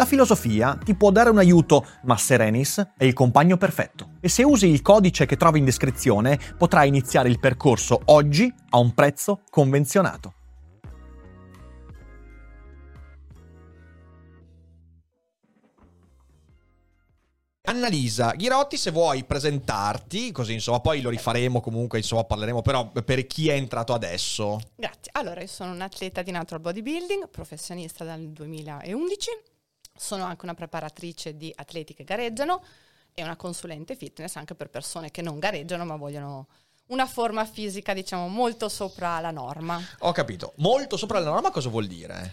La filosofia ti può dare un aiuto, ma Serenis è il compagno perfetto. E se usi il codice che trovi in descrizione, potrai iniziare il percorso oggi a un prezzo convenzionato. Annalisa Ghirotti, se vuoi presentarti, così insomma poi lo rifaremo comunque, insomma parleremo, però per chi è entrato adesso. Grazie. Allora, io sono un atleta di natural bodybuilding, professionista dal 2011 sono anche una preparatrice di atleti che gareggiano e una consulente fitness anche per persone che non gareggiano ma vogliono una forma fisica diciamo molto sopra la norma. Ho capito. Molto sopra la norma cosa vuol dire?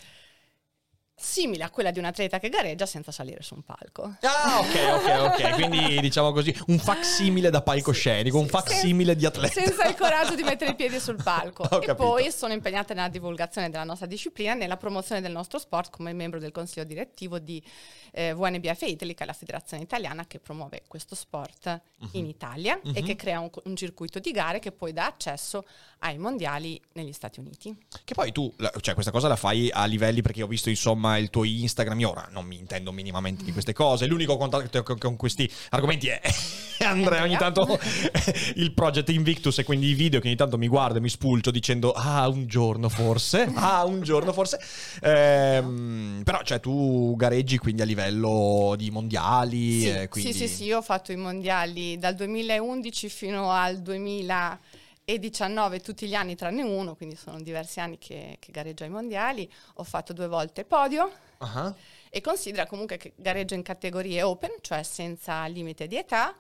Simile a quella di un atleta che gareggia senza salire su un palco. Ah, ok, ok, ok. Quindi diciamo così, un facsimile da palcoscenico, sì, un facsimile sen- di atleta. Senza il coraggio di mettere i piedi sul palco. Ho e capito. poi sono impegnata nella divulgazione della nostra disciplina, nella promozione del nostro sport come membro del consiglio direttivo di eh, VNBF Italy, che è la federazione italiana che promuove questo sport uh-huh. in Italia uh-huh. e che crea un, un circuito di gare che poi dà accesso ai mondiali negli Stati Uniti. Che poi tu, cioè questa cosa la fai a livelli perché ho visto insomma il tuo Instagram, io ora non mi intendo minimamente di queste cose, l'unico contatto con questi argomenti è Andrea ogni tanto il project Invictus e quindi i video che ogni tanto mi guardo e mi spulcio dicendo ah un giorno forse, ah un giorno forse, ehm, però cioè tu gareggi quindi a livello di mondiali. Sì, quindi... sì, sì, sì, io ho fatto i mondiali dal 2011 fino al 2000 e 19 tutti gli anni tranne uno, quindi sono diversi anni che, che gareggio ai mondiali, ho fatto due volte podio uh-huh. e considera comunque che gareggio in categorie open, cioè senza limite di età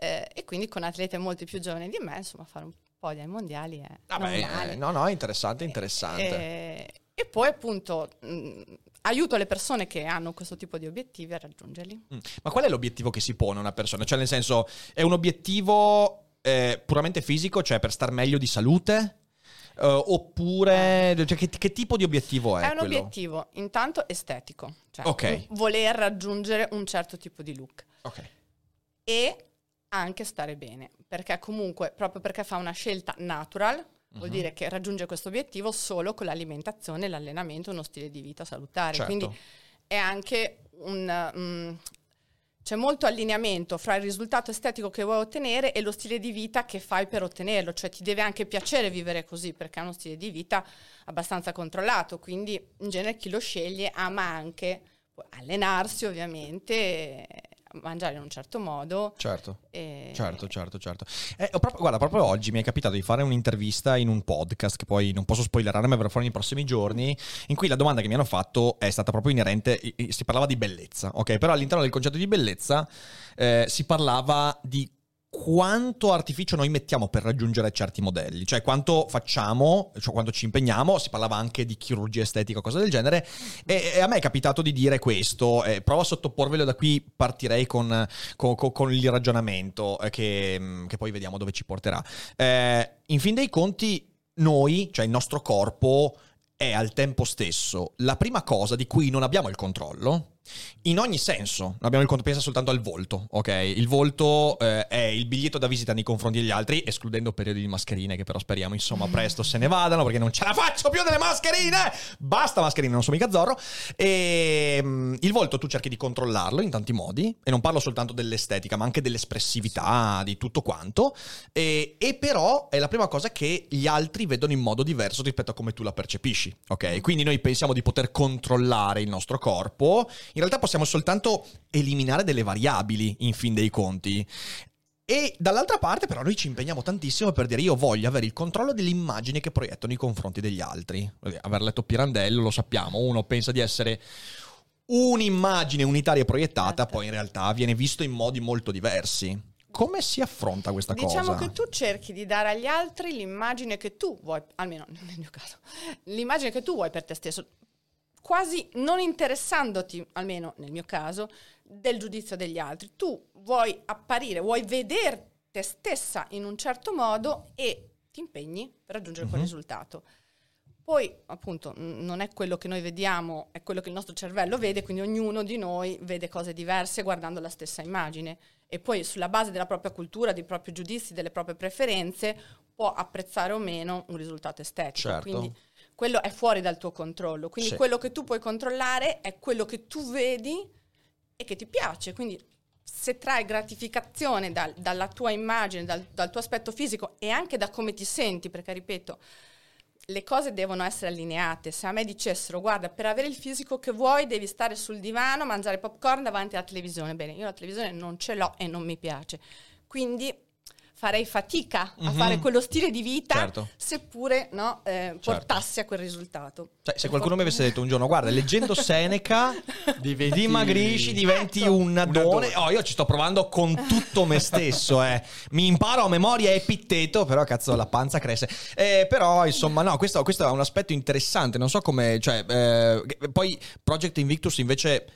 eh, e quindi con atlete molto più giovani di me, insomma fare un podio ai mondiali è... Ah beh, eh, no, no, interessante, interessante. E, e, e poi appunto... Mh, aiuto le persone che hanno questo tipo di obiettivi a raggiungerli. Mm. Ma qual è l'obiettivo che si pone una persona? Cioè, nel senso, è un obiettivo eh, puramente fisico, cioè per star meglio di salute? Uh, oppure cioè, che, che, tipo di obiettivo è? È un quello? obiettivo intanto estetico, cioè okay. voler raggiungere un certo tipo di look. Ok. E anche stare bene, perché comunque, proprio perché fa una scelta natural, uh-huh. vuol mhm. dire che raggiunge questo obiettivo solo con l'alimentazione, l'allenamento, uno stile di vita salutare. Certo. Quindi è anche un, um, c'è molto allineamento fra il risultato estetico che vuoi ottenere e lo stile di vita che fai per ottenerlo, cioè ti deve anche piacere vivere così perché è uno stile di vita abbastanza controllato, quindi in genere chi lo sceglie ama anche allenarsi ovviamente mangiare in un certo modo. Certo, e... certo, certo, certo. Eh, proprio, guarda, proprio oggi mi è capitato di fare un'intervista in un podcast, che poi non posso spoilerare, ma verrà fuori nei prossimi giorni, in cui la domanda che mi hanno fatto è stata proprio inerente, si parlava di bellezza, ok? Però all'interno del concetto di bellezza eh, si parlava di quanto artificio noi mettiamo per raggiungere certi modelli, cioè quanto facciamo, cioè quanto ci impegniamo, si parlava anche di chirurgia estetica o cose del genere, e, e, a me è capitato di dire questo, eh, provo a sottoporvelo da qui, partirei con, con, con il ragionamento eh, che, che, poi vediamo dove ci porterà. Eh, in fin dei conti, noi, cioè il nostro corpo, è al tempo stesso la prima cosa di cui non abbiamo il controllo in ogni senso, abbiamo il conto, pensa soltanto al volto, ok? Il volto eh, è il biglietto da visita nei confronti degli altri, escludendo periodi di mascherine che però speriamo insomma presto se ne vadano perché non ce la faccio più delle mascherine! Basta mascherine, non sono mica Zorro. E um, il volto tu cerchi di controllarlo in tanti modi e non parlo soltanto dell'estetica ma anche dell'espressività, di tutto quanto. E, e però è la prima cosa che gli altri vedono in modo diverso rispetto a come tu la percepisci, ok? Quindi noi pensiamo di poter controllare il nostro corpo realtà possiamo soltanto eliminare delle variabili in fin dei conti. E dall'altra parte però noi ci impegniamo tantissimo per dire io voglio avere il controllo dell'immagine che proietto nei confronti degli altri. Aver letto Pirandello lo sappiamo, uno pensa di essere un'immagine unitaria proiettata, Certo. poi in realtà viene visto in modi molto diversi. Come si affronta questa Diciamo cosa? che tu cerchi di dare agli altri l'immagine che tu vuoi, almeno nel mio caso, l'immagine che tu vuoi per te stesso, quasi non interessandoti, almeno nel mio caso, del giudizio degli altri. Tu vuoi apparire, vuoi vedere te stessa in un certo modo e ti impegni per raggiungere quel Mhm. risultato. Poi, appunto, non è quello che noi vediamo, è quello che il nostro cervello vede, quindi ognuno di noi vede cose diverse guardando la stessa immagine. E poi, sulla base della propria cultura, dei propri giudizi, delle proprie preferenze, può apprezzare o meno un risultato estetico. Certo. Quindi, quello è fuori dal tuo controllo. Quindi, Sì. quello che tu puoi controllare è quello che tu vedi e che ti piace. Quindi, se trai gratificazione dal- dalla tua immagine, dal, dal tuo aspetto fisico e anche da come ti senti, perché ripeto, le cose devono essere allineate. Se a me dicessero, guarda, per avere il fisico che vuoi devi stare sul divano, mangiare popcorn davanti alla televisione. Bene, io la televisione non ce l'ho e non mi piace. Quindi farei fatica a Mhm. fare quello stile di vita, Certo. seppure no, eh, portassi a quel risultato. Cioè, se qualcuno mi avesse detto un giorno, guarda, leggendo Seneca, Diventi- dimagrisci, diventi Ecco. un adone. adone. Oh, io ci sto provando con tutto me stesso, eh. Mi imparo a memoria Epitteto, però cazzo la panza cresce. Eh, però, insomma, no, questo, questo è un aspetto interessante. Non so come, cioè, eh, poi Project Invictus invece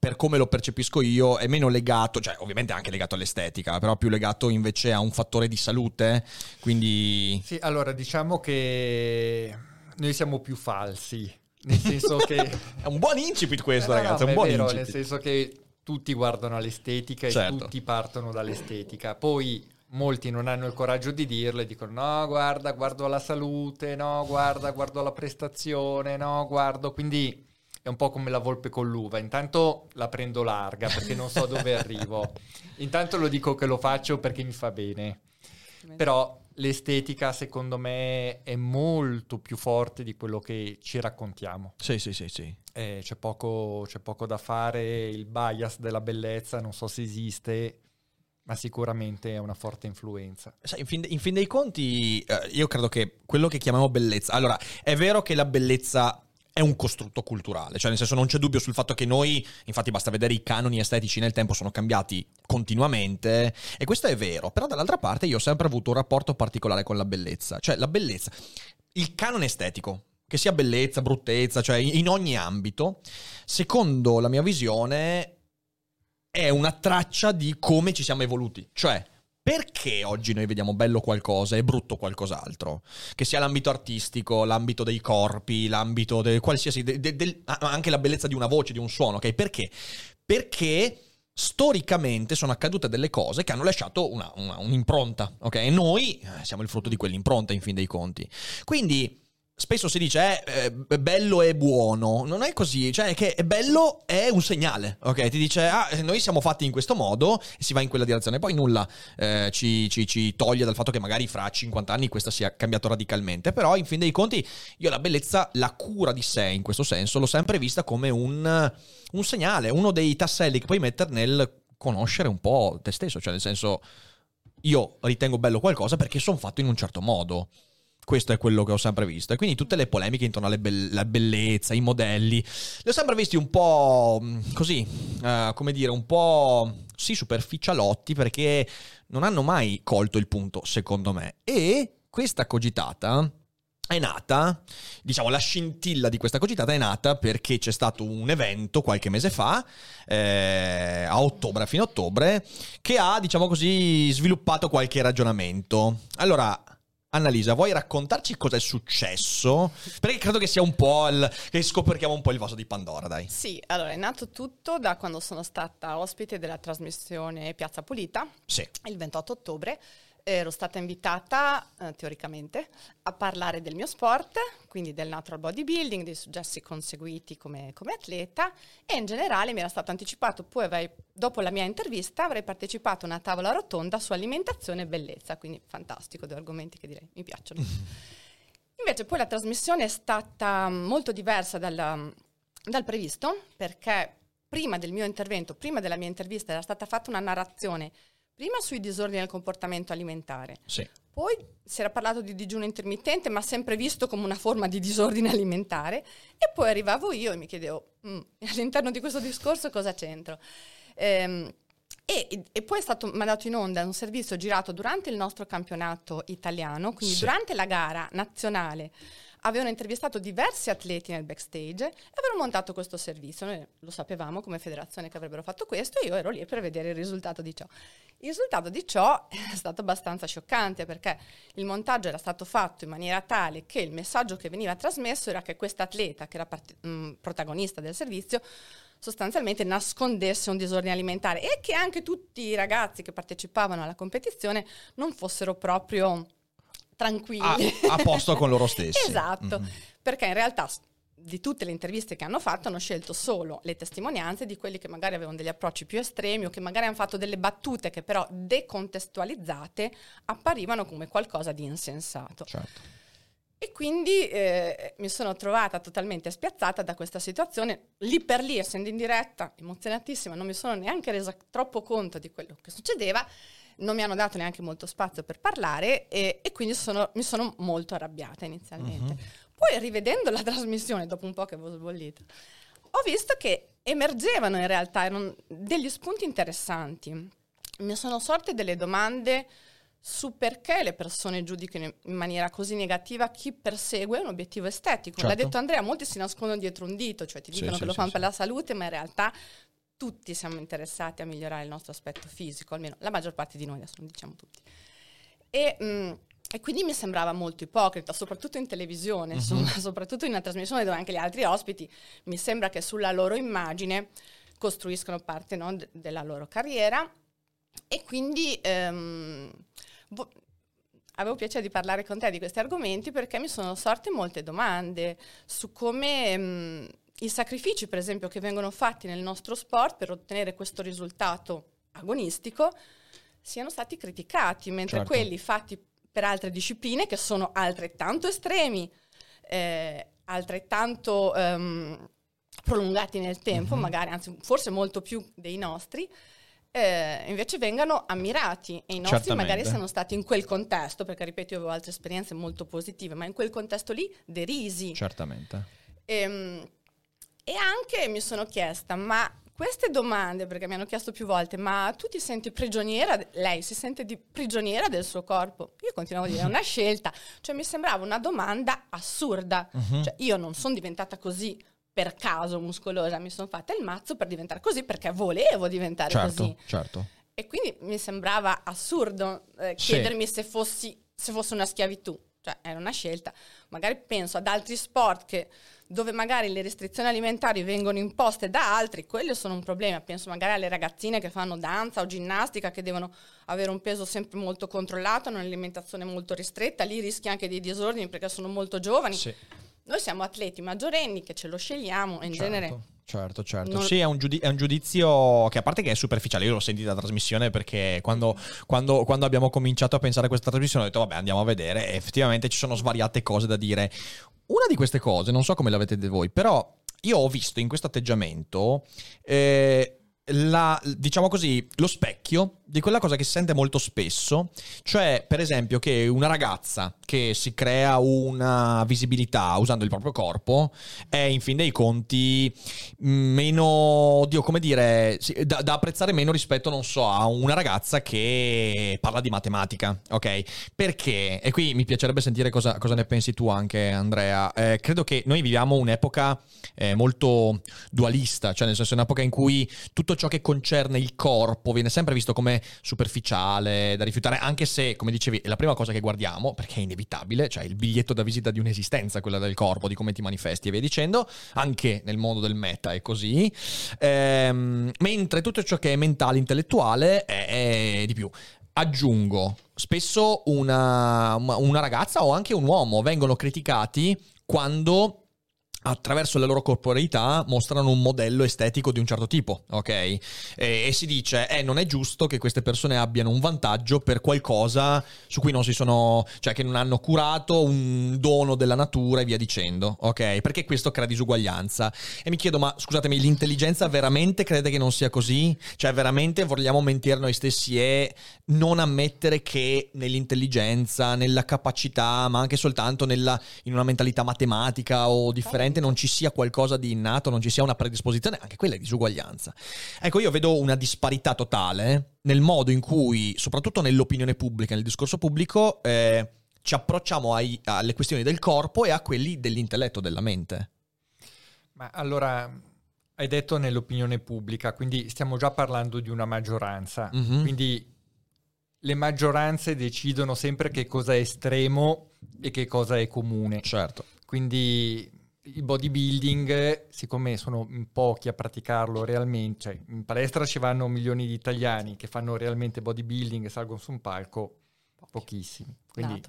per come lo percepisco io, è meno legato, cioè ovviamente anche legato all'estetica, però più legato invece a un fattore di salute. Quindi. Sì, allora diciamo che noi siamo più falsi, nel senso che... È un buon incipit questo, No, no, ragazzi. È ma un buon vero, incipit. nel senso che tutti guardano all'estetica e Certo. tutti partono dall'estetica. Poi molti non hanno il coraggio di dirlo e dicono no, guarda, guardo alla salute, no, guarda, guardo alla prestazione, no, guardo... Quindi è un po' come la volpe con l'uva. Intanto la prendo larga perché non so dove arrivo. Intanto lo dico che lo faccio perché mi fa bene. Però l'estetica secondo me è molto più forte di quello che ci raccontiamo. Sì, sì, sì, sì. Eh, c'è, poco, c'è poco da fare, il bias della bellezza non so se esiste, ma sicuramente è una forte influenza. Sai, in fin, in fin dei conti, eh, io credo che quello che chiamiamo bellezza. Allora, è vero che la bellezza è un costrutto culturale, cioè nel senso non c'è dubbio sul fatto che noi, infatti basta vedere i canoni estetici nel tempo sono cambiati continuamente e questo è vero, però dall'altra parte io ho sempre avuto un rapporto particolare con la bellezza, cioè la bellezza, il canone estetico, che sia bellezza, bruttezza, cioè in ogni ambito, secondo la mia visione è una traccia di come ci siamo evoluti, cioè perché oggi noi vediamo bello qualcosa e brutto qualcos'altro? Che sia l'ambito artistico, l'ambito dei corpi, l'ambito del qualsiasi. de- de- ah, anche la bellezza di una voce, di un suono, ok? Perché? Perché storicamente sono accadute delle cose che hanno lasciato una- una- un'impronta, ok? E noi eh, siamo il frutto di quell'impronta, in fin dei conti. Quindi. Spesso si dice eh, eh, bello e buono, non è così, cioè che è bello è un segnale, ok? Ti dice ah, noi siamo fatti in questo modo e si va in quella direzione, poi nulla eh, ci, ci- ci toglie dal fatto che magari fra 50 anni questo sia cambiato radicalmente, però in fin dei conti io la bellezza, la cura di sé in questo senso l'ho sempre vista come un, un segnale, uno dei tasselli che puoi mettere nel conoscere un po' te stesso, cioè nel senso io ritengo bello qualcosa perché sono fatto in un certo modo. Questo è quello che ho sempre visto. E quindi tutte le polemiche intorno alla alla bellezza, i modelli, li ho sempre visti un po' mh, così, eh, come dire, un po' sì, superficialotti perché non hanno mai colto il punto, secondo me. E questa cogitata è nata, diciamo, la scintilla di questa cogitata è nata perché c'è stato un evento qualche mese fa, eh, a ottobre, a fine ottobre, che ha, diciamo così, sviluppato qualche ragionamento. Allora, Annalisa, vuoi raccontarci cosa è successo? Perché credo che sia un po' il. che scopriamo un po' il vaso di Pandora, dai. Sì, allora è nato tutto da quando sono stata ospite della trasmissione Piazza Pulita, Sì. il 28 ottobre. Ero stata invitata, eh, teoricamente, a parlare del mio sport, quindi del natural bodybuilding, dei successi conseguiti come, come atleta e in generale mi era stato anticipato, poi avrei- dopo la mia intervista avrei partecipato a una tavola rotonda su alimentazione e bellezza, quindi fantastico, due argomenti che direi mi piacciono. Invece poi la trasmissione è stata molto diversa dal, dal previsto perché prima del mio intervento, prima della mia intervista era stata fatta una narrazione prima sui disordini del comportamento alimentare, Sì. poi si era parlato di digiuno intermittente, ma sempre visto come una forma di disordine alimentare, e poi arrivavo io e mi chiedevo, "Mm, all'interno di questo discorso cosa c'entro? Ehm, e, e poi è stato mandato in onda un servizio girato durante il nostro campionato italiano, quindi Sì. durante la gara nazionale avevano intervistato diversi atleti nel backstage e avevano montato questo servizio. Noi lo sapevamo come federazione che avrebbero fatto questo e io ero lì per vedere il risultato di ciò. Il risultato di ciò è stato abbastanza scioccante perché il montaggio era stato fatto in maniera tale che il messaggio che veniva trasmesso era che questa atleta, che era part- mh, protagonista del servizio, sostanzialmente nascondesse un disordine alimentare e che anche tutti i ragazzi che partecipavano alla competizione non fossero proprio tranquilli. A, a posto con loro stessi. Esatto, Mhm. perché in realtà di tutte le interviste che hanno fatto hanno scelto solo le testimonianze di quelli che magari avevano degli approcci più estremi o che magari hanno fatto delle battute che però decontestualizzate apparivano come qualcosa di insensato. Certo. E quindi eh, mi sono trovata totalmente spiazzata da questa situazione. Lì per lì, essendo in diretta, emozionatissima, non mi sono neanche resa troppo conto di quello che succedeva. Non mi hanno dato neanche molto spazio per parlare e, e quindi sono- mi sono molto arrabbiata inizialmente. Poi rivedendo la trasmissione, dopo un po' che avevo sbollito, ho visto che emergevano in realtà erano degli spunti interessanti. Mi sono sorte delle domande su perché le persone giudicano in maniera così negativa chi persegue un obiettivo estetico. L'ha Certo. detto Andrea, molti si nascondono dietro un dito, cioè ti dicono sì, che lo sì, fanno sì. per la salute, ma in realtà tutti siamo interessati a migliorare il nostro aspetto fisico, almeno la maggior parte di noi, adesso non diciamo tutti. E, mm, e quindi mi sembrava molto ipocrita, soprattutto in televisione, insomma, soprattutto in una trasmissione dove anche gli altri ospiti, mi sembra che sulla loro immagine costruiscono parte no, de- della loro carriera e quindi ehm, vo- avevo piacere di parlare con te di questi argomenti perché mi sono sorte molte domande su come ehm, i sacrifici, per esempio, che vengono fatti nel nostro sport per ottenere questo risultato agonistico siano stati criticati, mentre Certo. quelli fatti per altre discipline che sono altrettanto estremi, eh, altrettanto ehm, prolungati nel tempo, Mhm. magari anzi forse molto più dei nostri, eh, invece vengano ammirati e i nostri Certamente. magari siano stati in quel contesto, perché ripeto io avevo altre esperienze molto positive, ma in quel contesto lì derisi. Certamente. Ehm, E, anche mi sono chiesta, ma queste domande, perché mi hanno chiesto più volte, ma tu ti senti prigioniera, lei si sente di prigioniera del suo corpo? Io continuavo a dire, è una scelta. Cioè mi sembrava una domanda assurda. Mhm. Cioè, io non sono diventata così per caso muscolosa, mi sono fatta il mazzo per diventare così perché volevo diventare certo, così. certo. E quindi mi sembrava assurdo eh, Sì. chiedermi se fossi se fosse una schiavitù. Cioè, era una scelta. Magari penso ad altri sport che, dove magari le restrizioni alimentari vengono imposte da altri, quelli sono un problema. Penso magari alle ragazzine che fanno danza o ginnastica, che devono avere un peso sempre molto controllato, hanno un'alimentazione molto ristretta, lì rischi anche dei disordini perché sono molto giovani. Sì. Noi siamo atleti maggiorenni che ce lo scegliamo e in genere Certo, certo. non- Sì, è un, giudi- è un giudizio che a parte che è superficiale, io l'ho sentita la trasmissione perché quando, quando- quando abbiamo cominciato a pensare a questa trasmissione ho detto vabbè andiamo a vedere e effettivamente ci sono svariate cose da dire. Una di queste cose, non so come la vedete voi, però io ho visto in questo atteggiamento eh, la- diciamo così, lo specchio di quella cosa che si sente molto spesso, cioè per esempio che una ragazza che si crea una visibilità usando il proprio corpo è in fin dei conti meno, oddio, come dire, da, da apprezzare meno rispetto, non so, a una ragazza che parla di matematica, ok? Perché, e qui mi piacerebbe sentire cosa, cosa ne pensi tu anche Andrea, Eh, credo che noi viviamo un'epoca eh, molto dualista, cioè nel senso un'epoca in cui tutto ciò che concerne il corpo viene sempre visto come superficiale, da rifiutare, anche se, come dicevi, è la prima cosa che guardiamo, perché è inevitabile, cioè il biglietto da visita di un'esistenza, quella del corpo, di come ti manifesti e via dicendo, anche nel mondo del meta è così, Ehm, mentre tutto ciò che è mentale, intellettuale è, è di più. Aggiungo, spesso una, una- una ragazza o anche un uomo vengono criticati quando attraverso la loro corporeità mostrano un modello estetico di un certo tipo, ok? E, e si dice, eh, non è giusto che queste persone abbiano un vantaggio per qualcosa su cui non si sono, cioè che non hanno curato un dono della natura e via dicendo, ok? Perché questo crea disuguaglianza. E mi chiedo, ma scusatemi, l'intelligenza veramente crede che non sia così? Cioè veramente vogliamo mentire noi stessi e non ammettere che nell'intelligenza, nella capacità, ma anche soltanto nella, in una mentalità matematica o differente non ci sia qualcosa di innato, non ci sia una predisposizione, anche quella è disuguaglianza. Ecco, io vedo una disparità totale nel modo in cui, soprattutto nell'opinione pubblica, nel discorso pubblico, eh, ci approcciamo ai- alle questioni del corpo e a quelli dell'intelletto, della mente. Ma allora hai detto nell'opinione pubblica, quindi stiamo già parlando di una maggioranza. Mhm. Quindi le maggioranze decidono sempre che cosa è estremo e che cosa è comune. Certo. Quindi il bodybuilding, siccome sono in pochi a praticarlo realmente, cioè in palestra ci vanno milioni di italiani che fanno realmente bodybuilding e salgono su un palco, pochissimi. Quindi,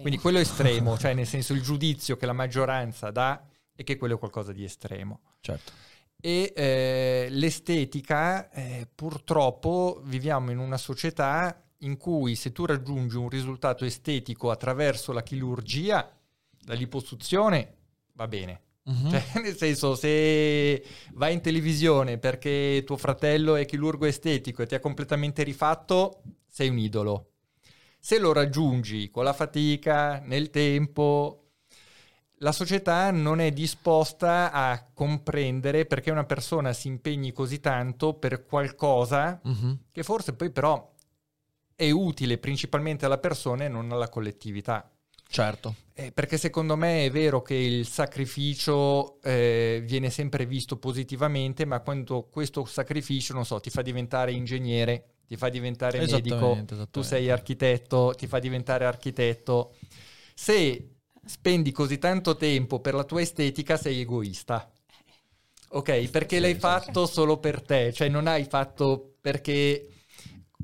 quindi quello è estremo, cioè nel senso il giudizio che la maggioranza dà è che quello è qualcosa di estremo. Certo. E eh, l'estetica, eh, purtroppo viviamo in una società in cui se tu raggiungi un risultato estetico attraverso la chirurgia, la liposuzione, va bene. Mhm. Cioè, nel senso, se vai in televisione perché tuo fratello è chirurgo estetico e ti ha completamente rifatto, sei un idolo. Se lo raggiungi con la fatica, nel tempo, la società non è disposta a comprendere perché una persona si impegni così tanto per qualcosa Mhm. che forse poi però è utile principalmente alla persona e non alla collettività. Certo. Eh, perché secondo me è vero che il sacrificio eh, viene sempre visto positivamente, ma quando questo sacrificio, non so, ti fa diventare ingegnere, ti fa diventare medico, Esattamente, tu esattamente. sei architetto, ti fa diventare architetto. Se spendi così tanto tempo per la tua estetica, sei egoista. Ok, perché l'hai fatto solo per te, cioè non hai fatto perché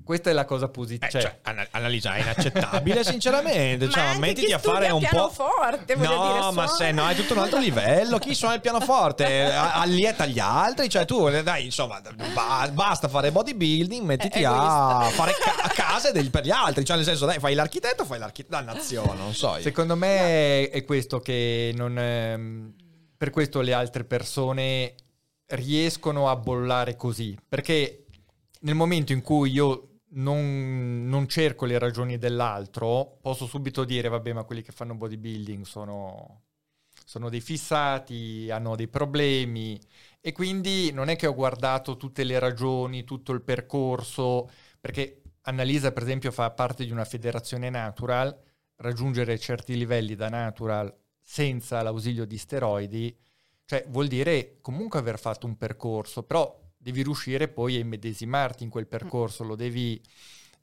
questa è la cosa Eh, positiva. cioè, Anna- Annalisa, è inaccettabile, sinceramente. Cioè, mettiti a fare un po'. pianoforte, voglio no, dire, ma se no, è tutto un altro livello. Chi suona il pianoforte allieta gli altri. Cioè, tu, dai, insomma, ba- basta fare bodybuilding, mettiti È a fare ca- case del- per gli altri. Cioè, nel senso, dai, fai l'architetto, fai l'architetto. Dannazione, non so. io. Secondo me è questo che non... ehm, per questo le altre persone riescono a bollare così. Perché nel momento in cui io non, non cerco le ragioni dell'altro, posso subito dire, vabbè, ma quelli che fanno bodybuilding sono, sono dei fissati, hanno dei problemi. E quindi non è che ho guardato tutte le ragioni, tutto il percorso, perché Annalisa, per esempio, fa parte di una federazione natural, raggiungere certi livelli da natural senza l'ausilio di steroidi, cioè vuol dire comunque aver fatto un percorso, però devi riuscire poi a immedesimarti in quel percorso, lo devi...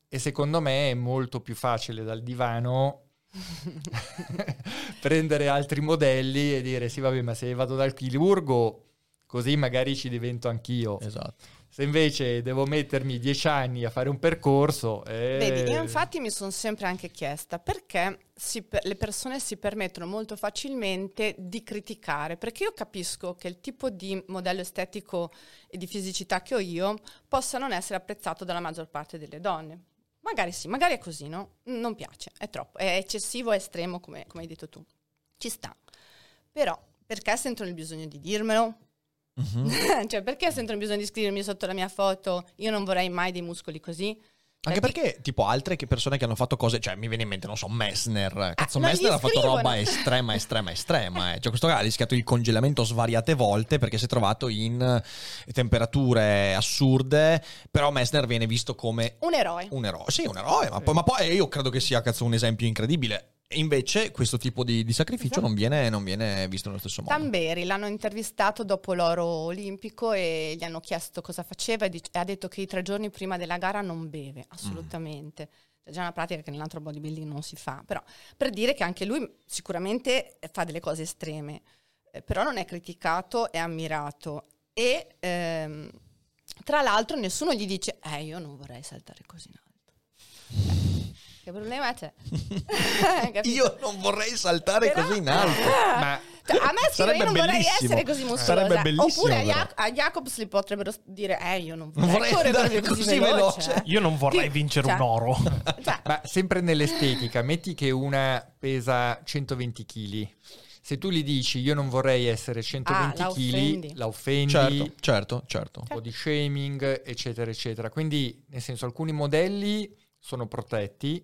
E secondo me è molto più facile dal divano prendere altri modelli e dire sì vabbè ma se vado dal chirurgo così magari ci divento anch'io. Esatto. Se invece devo mettermi dieci anni a fare un percorso... eh, Vedi, io infatti mi sono sempre anche chiesta perché si le persone si permettono molto facilmente di criticare, perché io capisco che il tipo di modello estetico e di fisicità che ho io possa non essere apprezzato dalla maggior parte delle donne. Magari sì, magari è così, no? Non piace, è troppo, è eccessivo, è estremo, come, come hai detto tu. Ci sta. Però, perché sentono il bisogno di dirmelo? Mhm. cioè, perché sentono bisogno di scrivermi sotto la mia foto io non vorrei mai dei muscoli così? Anche Perché- perché, tipo, altre che persone che hanno fatto cose, cioè, mi viene in mente, non so, Messner. Cazzo, non gli Messner ha fatto roba estrema, estrema, estrema. Eh. Cioè, questo qua ha rischiato il congelamento svariate volte perché si è trovato in eh, temperature assurde. Però Messner viene visto come Un eroe. un eroe. Sì, un eroe, ma poi, ma poi io credo che sia, cazzo, un esempio incredibile. E invece questo tipo di, di sacrificio Esatto. non, viene, non viene visto nello stesso modo. Tamberi l'hanno intervistato dopo l'oro olimpico e gli hanno chiesto cosa faceva e, dic- e ha detto che i tre giorni prima della gara non beve, assolutamente. È già una pratica che nell'altro bodybuilding non si fa, però per dire che anche lui sicuramente fa delle cose estreme, eh, però non è criticato, è ammirato e ehm, tra l'altro nessuno gli dice eh io non vorrei saltare così in alto. Eh, Che problema c'è? Io non vorrei saltare Però- così in alto. Ma Cioè, a me scrive Sarebbe io non vorrei bellissimo. essere così muscolosa. Sarebbe bellissimo, Oppure a. Jac- a Jacobs li potrebbero dire, eh, io non vorrei, vorrei correre andare così, così veloce. veloce. Io non vorrei Che- vincere cioè- un oro. Cioè, Ma sempre nell'estetica, metti che una pesa 120 kg. Se tu gli dici io non vorrei essere 120 Ah, la kg, offendi. la offendi, Certo, certo, certo. un po' di shaming, eccetera, eccetera. Quindi, nel senso, alcuni modelli sono protetti.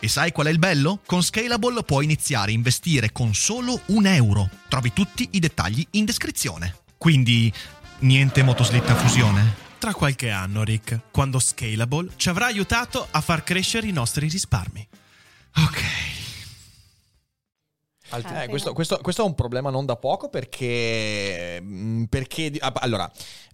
E sai qual è il bello? Con Scalable puoi iniziare a investire con solo un euro. Trovi tutti i dettagli in descrizione. Quindi, niente motoslitta fusione? Tra qualche anno, Rick, quando Scalable ci avrà aiutato a far crescere i nostri risparmi. Ok. Altri- Ah, Eh, questo, questo- questo è un problema non da poco perché... mm, perché ah, allora,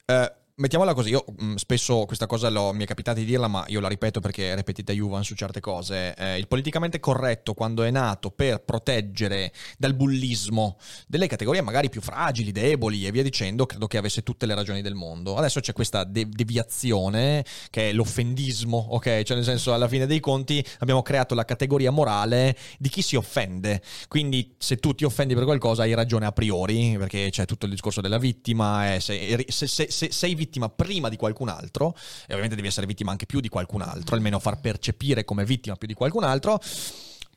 eh, mettiamola così, io mm, spesso questa cosa l'ho- mi è capitato di dirla, ma io la ripeto perché repetita Juvan su certe cose. Eh, il politicamente corretto, quando è nato per proteggere dal bullismo delle categorie magari più fragili, deboli e via dicendo, credo che avesse tutte le ragioni del mondo. Adesso c'è questa de- deviazione che è l'offendismo, ok? Cioè nel senso, alla fine dei conti abbiamo creato la categoria morale di chi si offende. Quindi se tu ti offendi per qualcosa hai ragione a priori, perché c'è tutto il discorso della vittima, e se, se- se- se sei vittima prima di qualcun altro, e ovviamente devi essere vittima anche più di qualcun altro, almeno far percepire come vittima più di qualcun altro,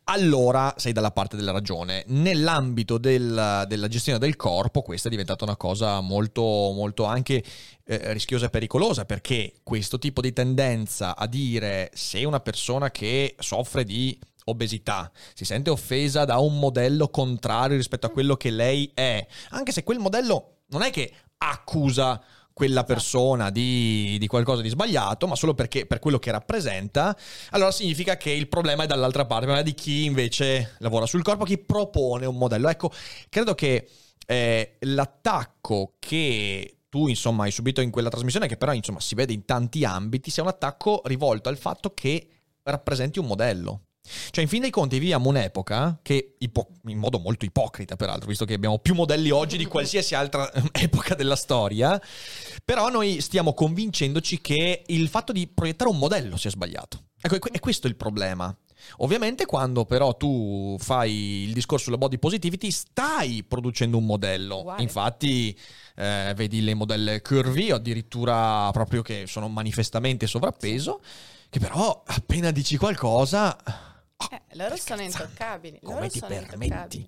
allora sei dalla parte della ragione. Nell'ambito del- della gestione del corpo, questa è diventata una cosa molto, molto anche eh, rischiosa e pericolosa, perché questo tipo di tendenza a dire se una persona che soffre di obesità si sente offesa da un modello contrario rispetto a quello che lei è, anche se quel modello non è che accusa quella persona di, di qualcosa di sbagliato, ma solo perché per quello che rappresenta, allora significa che il problema è dall'altra parte, ma di chi invece lavora sul corpo, chi propone un modello. Ecco, credo che eh, l'attacco che tu insomma hai subito in quella trasmissione, che però insomma si vede in tanti ambiti, sia un attacco rivolto al fatto che rappresenti un modello. Cioè, in fin dei conti, viviamo un'epoca che, in modo molto ipocrita, peraltro, visto che abbiamo più modelli oggi di qualsiasi altra epoca della storia, però noi stiamo convincendoci che il fatto di proiettare un modello sia sbagliato. Ecco, è que- è questo il problema. Ovviamente quando però tu fai il discorso sulla body positivity stai producendo un modello. Uguale. Infatti eh, vedi le modelle curvy o addirittura proprio che sono manifestamente sovrappeso, che però appena dici qualcosa... Eh, loro sono intoccabili. Come loro ti sono permetti?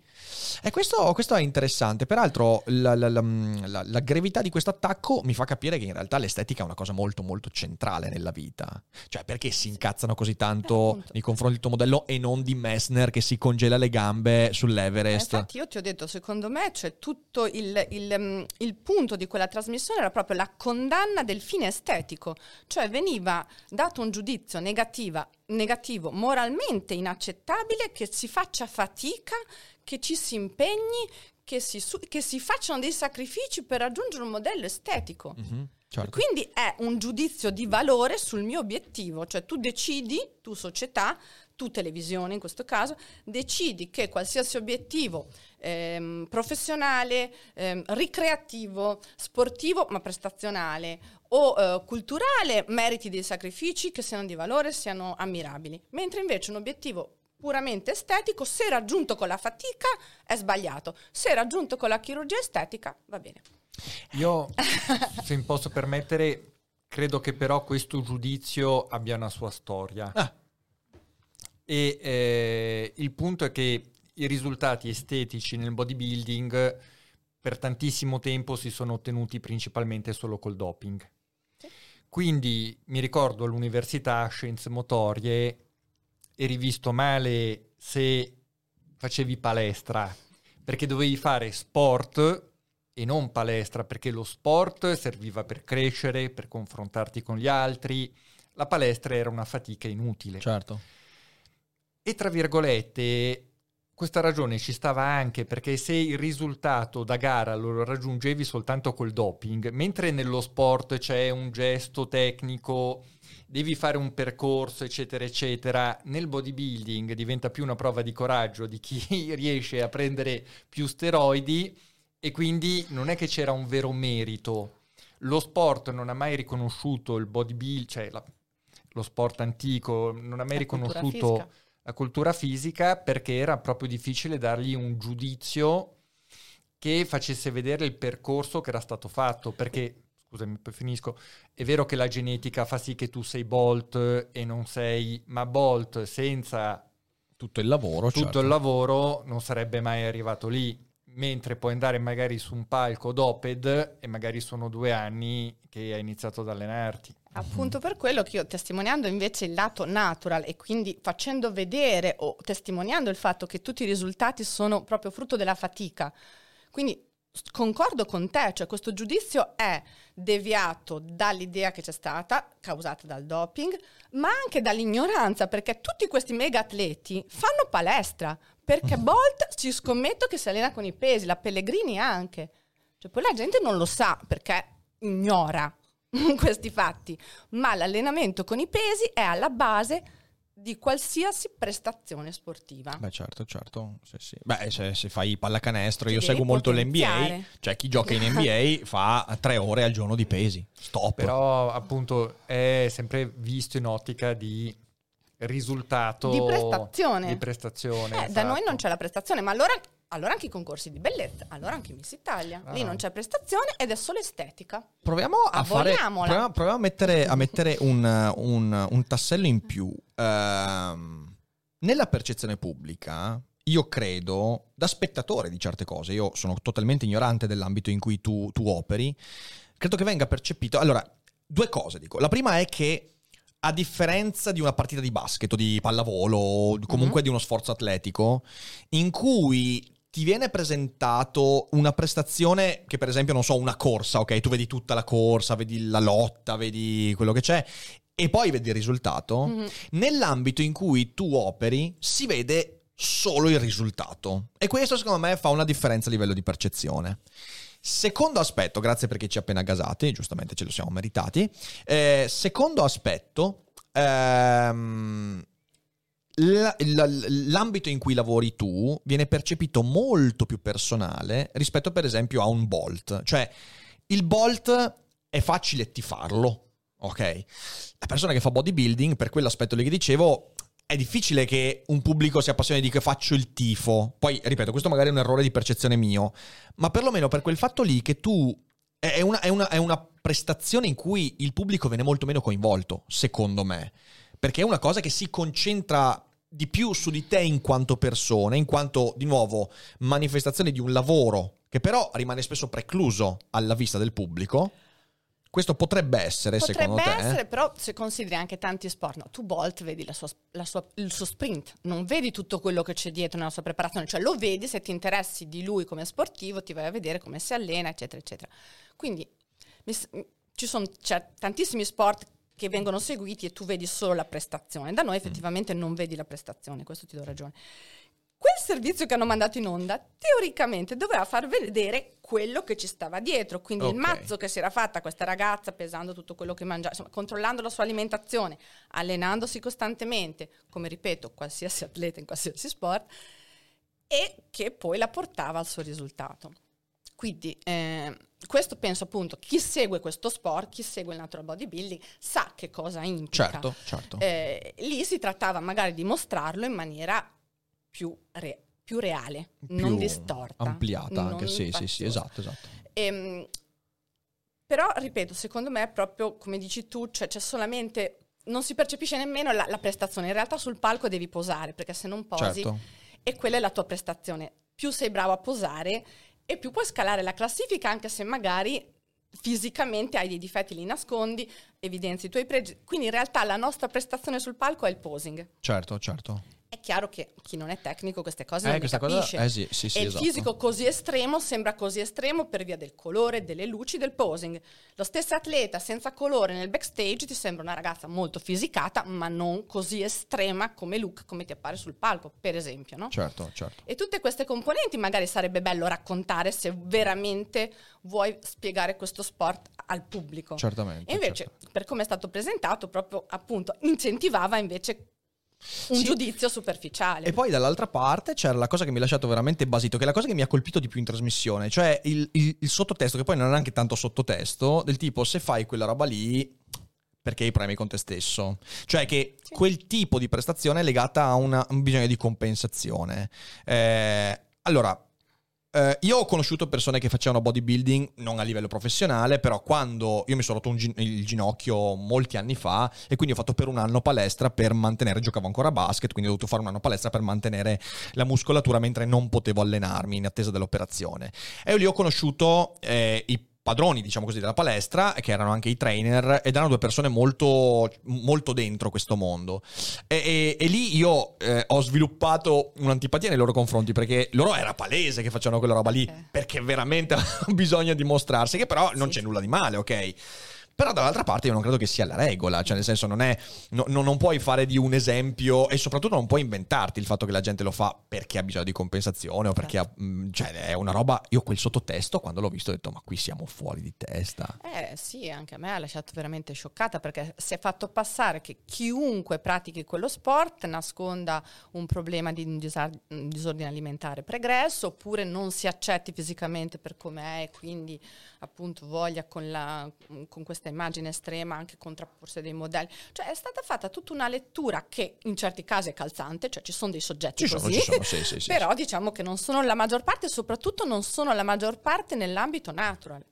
E questo, questo è interessante. Peraltro, la, la- la- la- la gravità di questo attacco mi fa capire che in realtà l'estetica è una cosa molto, molto centrale nella vita. Cioè, perché si incazzano così Eh, tanto appunto. nei confronti del tuo modello e non di Messner che si congela le gambe Eh, sull'Everest? Infatti io ti ho detto, secondo me, cioè, tutto il, il, mm, il punto di quella trasmissione era proprio la condanna del fine estetico, cioè veniva dato un giudizio negativa- negativo, moralmente inaccettabile, che si faccia fatica, che ci si impegni, che si, su- che si facciano dei sacrifici per raggiungere un modello estetico. Mhm, certo. Quindi è un giudizio di valore sul mio obiettivo, cioè tu decidi, tu società, tu televisione in questo caso, decidi che qualsiasi obiettivo ehm, professionale, ehm, ricreativo, sportivo ma prestazionale o eh, culturale meriti dei sacrifici che siano di valore, siano ammirabili, mentre invece un obiettivo puramente estetico, se raggiunto con la fatica è sbagliato, se raggiunto con la chirurgia estetica va bene. Io, se mi posso permettere, credo che però questo giudizio abbia una sua storia. Ah. E eh, il punto è che i risultati estetici nel bodybuilding per tantissimo tempo si sono ottenuti principalmente solo col doping. Quindi mi ricordo all'università scienze motorie eri visto male se facevi palestra, perché dovevi fare sport e non palestra, perché lo sport serviva per crescere, per confrontarti con gli altri, la palestra era una fatica inutile. Certo. E tra virgolette, questa ragione ci stava anche perché se il risultato da gara lo raggiungevi soltanto col doping, mentre nello sport c'è un gesto tecnico, devi fare un percorso, eccetera, eccetera, nel bodybuilding diventa più una prova di coraggio di chi riesce a prendere più steroidi e quindi non è che c'era un vero merito. Lo sport non ha mai riconosciuto il bodybuilding, cioè la- lo sport antico non ha mai La riconosciuto. La cultura fisica perché era proprio difficile dargli un giudizio che facesse vedere il percorso che era stato fatto. Perché, scusami, poi finisco, è vero che la genetica fa sì che tu sei Bolt e non sei, ma Bolt senza Tutto il lavoro, tutto certo. il lavoro non sarebbe mai arrivato lì. Mentre puoi andare magari su un palco doped e magari sono due anni che hai iniziato ad allenarti. Appunto per quello che io testimoniando invece il lato natural e quindi facendo vedere o testimoniando il fatto che tutti i risultati sono proprio frutto della fatica. Quindi concordo con te, cioè questo giudizio è deviato dall'idea che c'è stata, causata dal doping, ma anche dall'ignoranza, perché tutti questi mega atleti fanno palestra, perché Bolt ci scommetto che si allena con i pesi, la Pellegrini anche. Cioè, poi la gente non lo sa perché ignora questi fatti, ma l'allenamento con i pesi è alla base di qualsiasi prestazione sportiva. Beh, certo, certo. Sì, sì. Beh, se, se fai pallacanestro, Ti io seguo molto l'NBA. Cioè, chi gioca in NBA fa tre ore al giorno di pesi. Stop. Però appunto è sempre visto in ottica di risultato Di prestazione. Di prestazione, Eh, Da noi esatto. non c'è la prestazione, ma allora, allora anche i concorsi di bellezza, allora anche Miss Italia. Lì Ah. non c'è prestazione ed è solo estetica. Proviamo a fare. Proviamo, proviamo a mettere, a mettere un, un- un tassello in più. Ehm, nella percezione pubblica, io credo, da spettatore di certe cose, io sono totalmente ignorante dell'ambito in cui tu, tu operi, credo che venga percepito. Allora, due cose dico. La prima è che. A differenza di una partita di basket o di pallavolo o comunque Mhm. di uno sforzo atletico, in cui ti viene presentato una prestazione che per esempio non so una corsa ok tu vedi tutta la corsa vedi la lotta vedi quello che c'è e poi vedi il risultato Mhm. nell'ambito in cui tu operi si vede solo il risultato e questo secondo me fa una differenza a livello di percezione Secondo aspetto, grazie perché ci ha appena gasati, giustamente ce lo siamo meritati. Eh, secondo aspetto, ehm, l'ambito in cui lavori tu viene percepito molto più personale rispetto per esempio a un bolt. Cioè, il bolt è facile ti farlo, ok? La persona che fa bodybuilding, per quell'aspetto lì che dicevo, è difficile che un pubblico si appassioni di che faccio il tifo. Poi, ripeto, questo magari è un errore di percezione mio, ma perlomeno per quel fatto lì che tu... È una, è una- è una prestazione in cui il pubblico viene molto meno coinvolto, secondo me. Perché è una cosa che si concentra di più su di te in quanto persona, in quanto, di nuovo, manifestazione di un lavoro che però rimane spesso precluso alla vista del pubblico. Questo potrebbe essere, secondo Potrebbe te? essere, però se consideri anche tanti sport, no, tu Bolt vedi la sua- la sua- il suo sprint, non vedi tutto quello che c'è dietro nella sua preparazione, cioè lo vedi se ti interessi di lui come sportivo, ti vai a vedere come si allena, eccetera, eccetera. Quindi mi ci sono c'è tantissimi sport che vengono seguiti e tu vedi solo la prestazione. Da noi effettivamente non vedi la prestazione, questo ti do ragione. Quel servizio che hanno mandato in onda teoricamente doveva far vedere quello che ci stava dietro, quindi il Ok. mazzo che si era fatta questa ragazza pesando tutto quello che mangiava, insomma, controllando la sua alimentazione, allenandosi costantemente, come ripeto, qualsiasi atleta in qualsiasi sport, e che poi la portava al suo risultato. Quindi eh, questo penso appunto, chi segue questo sport, chi segue il natural bodybuilding, sa che cosa implica. Certo, certo. Eh, lì si trattava magari di mostrarlo in maniera più, re- più reale, non Più distorta. Ampliata anche, non sì, sì, sì, faziosa. esatto, esatto. Ehm, però, ripeto, secondo me, proprio come dici tu, cioè, c'è solamente. Non si percepisce nemmeno la, la prestazione. In realtà sul palco devi posare, perché se non posi, Certo. e quella è la tua prestazione. Più sei bravo a posare, e più puoi scalare la classifica, anche se magari fisicamente hai dei difetti, li nascondi, evidenzi i tuoi pregi. Quindi in realtà la nostra prestazione sul palco è il posing. Certo, certo. È chiaro che chi non è tecnico queste cose Eh, non questa cosa- capisce. eh sì, sì, sì, e esatto. il fisico così estremo sembra così estremo per via del colore, delle luci, del posing. Lo stesso atleta senza colore nel backstage ti sembra una ragazza molto fisicata, ma non così estrema come look, come ti appare sul palco, per esempio, no? Certo, certo. E tutte queste componenti magari sarebbe bello raccontare se veramente vuoi spiegare questo sport al pubblico. Certamente, E invece, certo. per come è stato presentato, proprio appunto incentivava invece un Sì. giudizio superficiale. E poi dall'altra parte c'era la cosa che mi ha lasciato veramente basito, che è la cosa che mi ha colpito di più in trasmissione, cioè il, il- il sottotesto, che poi non è neanche tanto sottotesto, del tipo se fai quella roba lì perché hai problemi con te stesso. Cioè che quel tipo di prestazione è legata a una- un bisogno di compensazione. Eh, allora, eh, io ho conosciuto persone che facevano bodybuilding non a livello professionale, però quando io mi sono rotto gin- il ginocchio molti anni fa e quindi ho fatto per un anno palestra per mantenere, giocavo ancora a basket, quindi ho dovuto fare un anno palestra per mantenere la muscolatura mentre non potevo allenarmi in attesa dell'operazione. E io lì ho conosciuto eh, i padroni, diciamo così, della palestra, che erano anche i trainer, ed erano due persone molto, molto dentro questo mondo. E, e- e lì io eh, ho sviluppato un'antipatia nei loro confronti, perché loro era palese che facevano quella roba lì, Ok. perché veramente avevano bisogno di mostrarsi, che però non c'è nulla di male, ok? Però dall'altra parte io non credo che sia la regola, cioè nel senso non è, no- no- non puoi fare di un esempio e soprattutto non puoi inventarti il fatto che la gente lo fa perché ha bisogno di compensazione o perché ha, mh, cioè è una roba, io quel sottotesto quando l'ho visto ho detto ma qui siamo fuori di testa. Eh sì, anche a me ha lasciato veramente scioccata perché si è fatto passare che chiunque pratichi quello sport nasconda un problema di un disordine alimentare pregresso oppure non si accetti fisicamente per come è e quindi appunto voglia con, la- con questa immagine estrema anche contrapporsi dei modelli. Cioè è stata fatta tutta una lettura che in certi casi è calzante, cioè ci sono dei soggetti Ci sono, così, ci sono, sì, sì, sì, però diciamo che non sono la maggior parte e soprattutto non sono la maggior parte nell'ambito natural.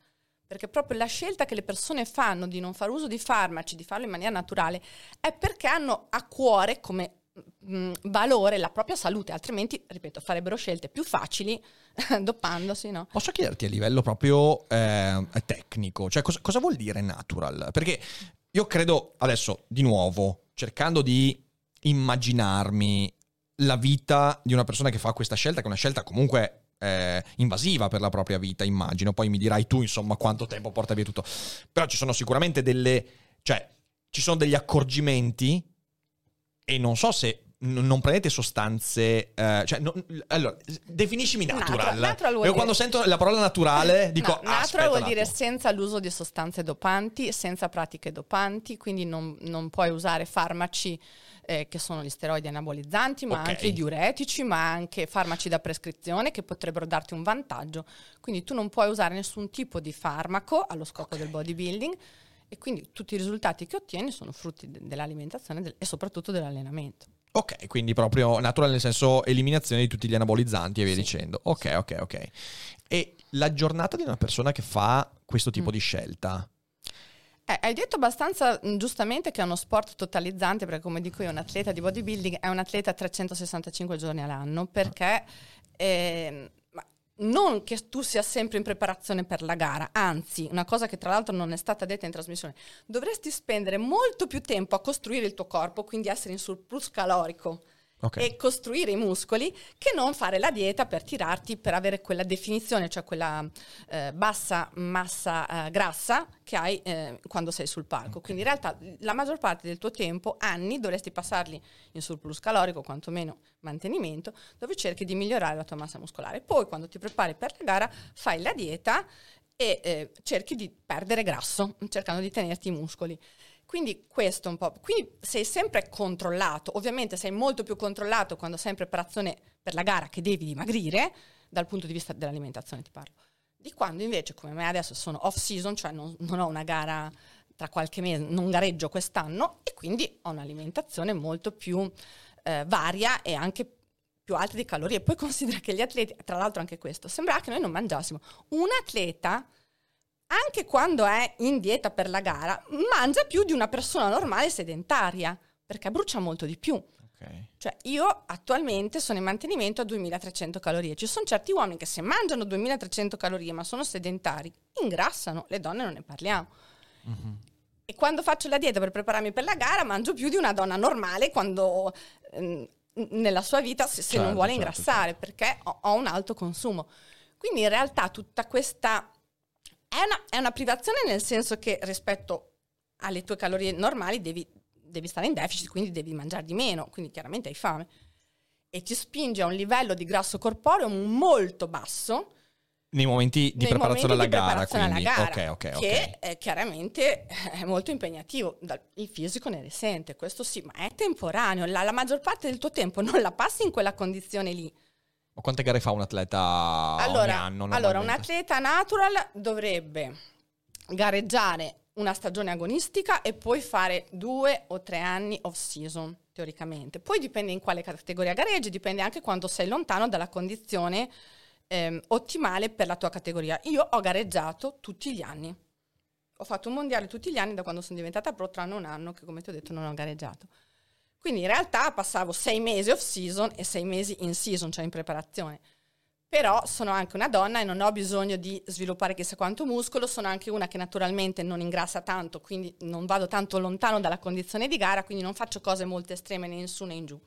Perché proprio la scelta che le persone fanno di non fare uso di farmaci, di farlo in maniera naturale, è perché hanno a cuore come mm, valore la propria salute, altrimenti, ripeto, farebbero scelte più facili doppandosi, no? Posso chiederti a livello proprio eh, tecnico, cioè cosa, cosa vuol dire natural? Perché io credo, adesso di nuovo, cercando di immaginarmi la vita di una persona che fa questa scelta, che è una scelta comunque eh, invasiva per la propria vita, immagino, poi mi dirai tu insomma quanto tempo porta via tutto, però ci sono sicuramente delle, cioè ci sono degli accorgimenti e non so se non prendete sostanze, eh, cioè, non- allora, definiscimi natural. Natural- natural quando sento la parola naturale dico, No, "Ah, natural aspetta vuol dire attimo". senza l'uso di sostanze dopanti, senza pratiche dopanti, quindi non, non puoi usare farmaci eh, che sono gli steroidi anabolizzanti, ma Ok. anche i diuretici, ma anche farmaci da prescrizione che potrebbero darti un vantaggio. Quindi tu non puoi usare nessun tipo di farmaco allo scopo del bodybuilding e quindi tutti i risultati che ottieni sono frutti de- dell'alimentazione del- e soprattutto dell'allenamento. Ok, quindi proprio natural nel senso eliminazione di tutti gli anabolizzanti e via Sì. dicendo. Ok, ok, ok. E la giornata di una persona che fa questo tipo Mm. di scelta, Eh, hai detto abbastanza mh, giustamente che è uno sport totalizzante, perché come dico io, un atleta di bodybuilding è un atleta 365 giorni all'anno, perché ehm, ma non che tu sia sempre in preparazione per la gara, anzi, una cosa che tra l'altro non è stata detta in trasmissione, dovresti spendere molto più tempo a costruire il tuo corpo, quindi essere in surplus calorico ok. e costruire i muscoli che non fare la dieta per tirarti per avere quella definizione, cioè quella eh, bassa massa eh, grassa che hai eh, quando sei sul palco. Quindi in realtà la maggior parte del tuo tempo, anni, dovresti passarli in surplus calorico, quantomeno mantenimento, dove cerchi di migliorare la tua massa muscolare. Poi quando ti prepari per la gara fai la dieta e eh, cerchi di perdere grasso, cercando di tenerti i muscoli. Quindi questo un po'. Quindi sei sempre controllato. Ovviamente sei molto più controllato quando sei in preparazione per la gara che devi dimagrire, dal punto di vista dell'alimentazione ti parlo. Di quando invece, come me adesso sono off season, cioè non, non ho una gara tra qualche mese, non gareggio quest'anno e quindi ho un'alimentazione molto più eh, varia e anche più alta di calorie. Poi considera che gli atleti, tra l'altro anche questo, sembra che noi non mangiassimo. Un atleta anche quando è in dieta per la gara, mangia più di una persona normale sedentaria, perché brucia molto di più. Ok. Cioè, io attualmente sono in mantenimento a 2300 calorie. Ci sono certi uomini che se mangiano 2300 calorie ma sono sedentari, ingrassano, le donne non ne parliamo. E quando faccio la dieta per prepararmi per la gara, mangio più di una donna normale quando ehm, nella sua vita se, Certo, non vuole certo, ingrassare, perché ho, ho un alto consumo. Quindi in realtà tutta questa è una, è una privazione nel senso che rispetto alle tue calorie normali devi, devi stare in deficit, quindi devi mangiare di meno, quindi chiaramente hai fame. E ti spinge a un livello di grasso corporeo molto basso Nei momenti di nei preparazione alla momenti di gara, preparazione quindi. alla gara, ok, ok, ok. che eh, chiaramente è molto impegnativo. Il fisico ne risente, questo sì, ma è temporaneo. La, la maggior parte del tuo tempo non la passi in quella condizione lì. Ma quante gare fa un atleta allora, anno? allora, un atleta natural dovrebbe gareggiare una stagione agonistica e poi fare due o tre anni off season, teoricamente. Poi dipende in quale categoria gareggi, dipende anche quanto sei lontano dalla condizione ehm, ottimale per la tua categoria. Io ho gareggiato tutti gli anni. Ho fatto un mondiale tutti gli anni da quando sono diventata pro, tranne un anno che, come ti ho detto, non ho gareggiato. Quindi in realtà passavo sei mesi off season e sei mesi in season, cioè in preparazione. Però sono anche una donna e non ho bisogno di sviluppare chissà quanto muscolo, sono anche una che naturalmente non ingrassa tanto, quindi non vado tanto lontano dalla condizione di gara, quindi non faccio cose molto estreme né in su né in giù.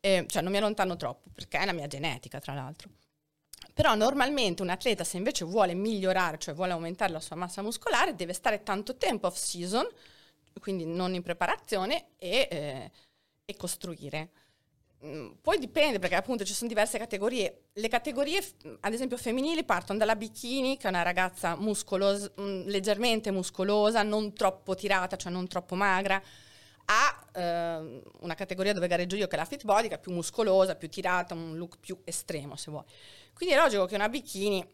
Eh, cioè non mi allontano troppo, perché è la mia genetica, tra l'altro. Però normalmente un atleta se invece vuole migliorare, cioè vuole aumentare la sua massa muscolare, deve stare tanto tempo off season, quindi non in preparazione, e, eh, e costruire. Mm, Poi dipende perché appunto ci sono diverse categorie. Le categorie, f- ad esempio femminili, partono dalla bikini, che è una ragazza muscolosa, mm, leggermente muscolosa, non troppo tirata, cioè non troppo magra, a ehm, una categoria dove gareggio io che è la fit body, che è più muscolosa, più tirata, un look più estremo se vuoi. Quindi è logico che una bikini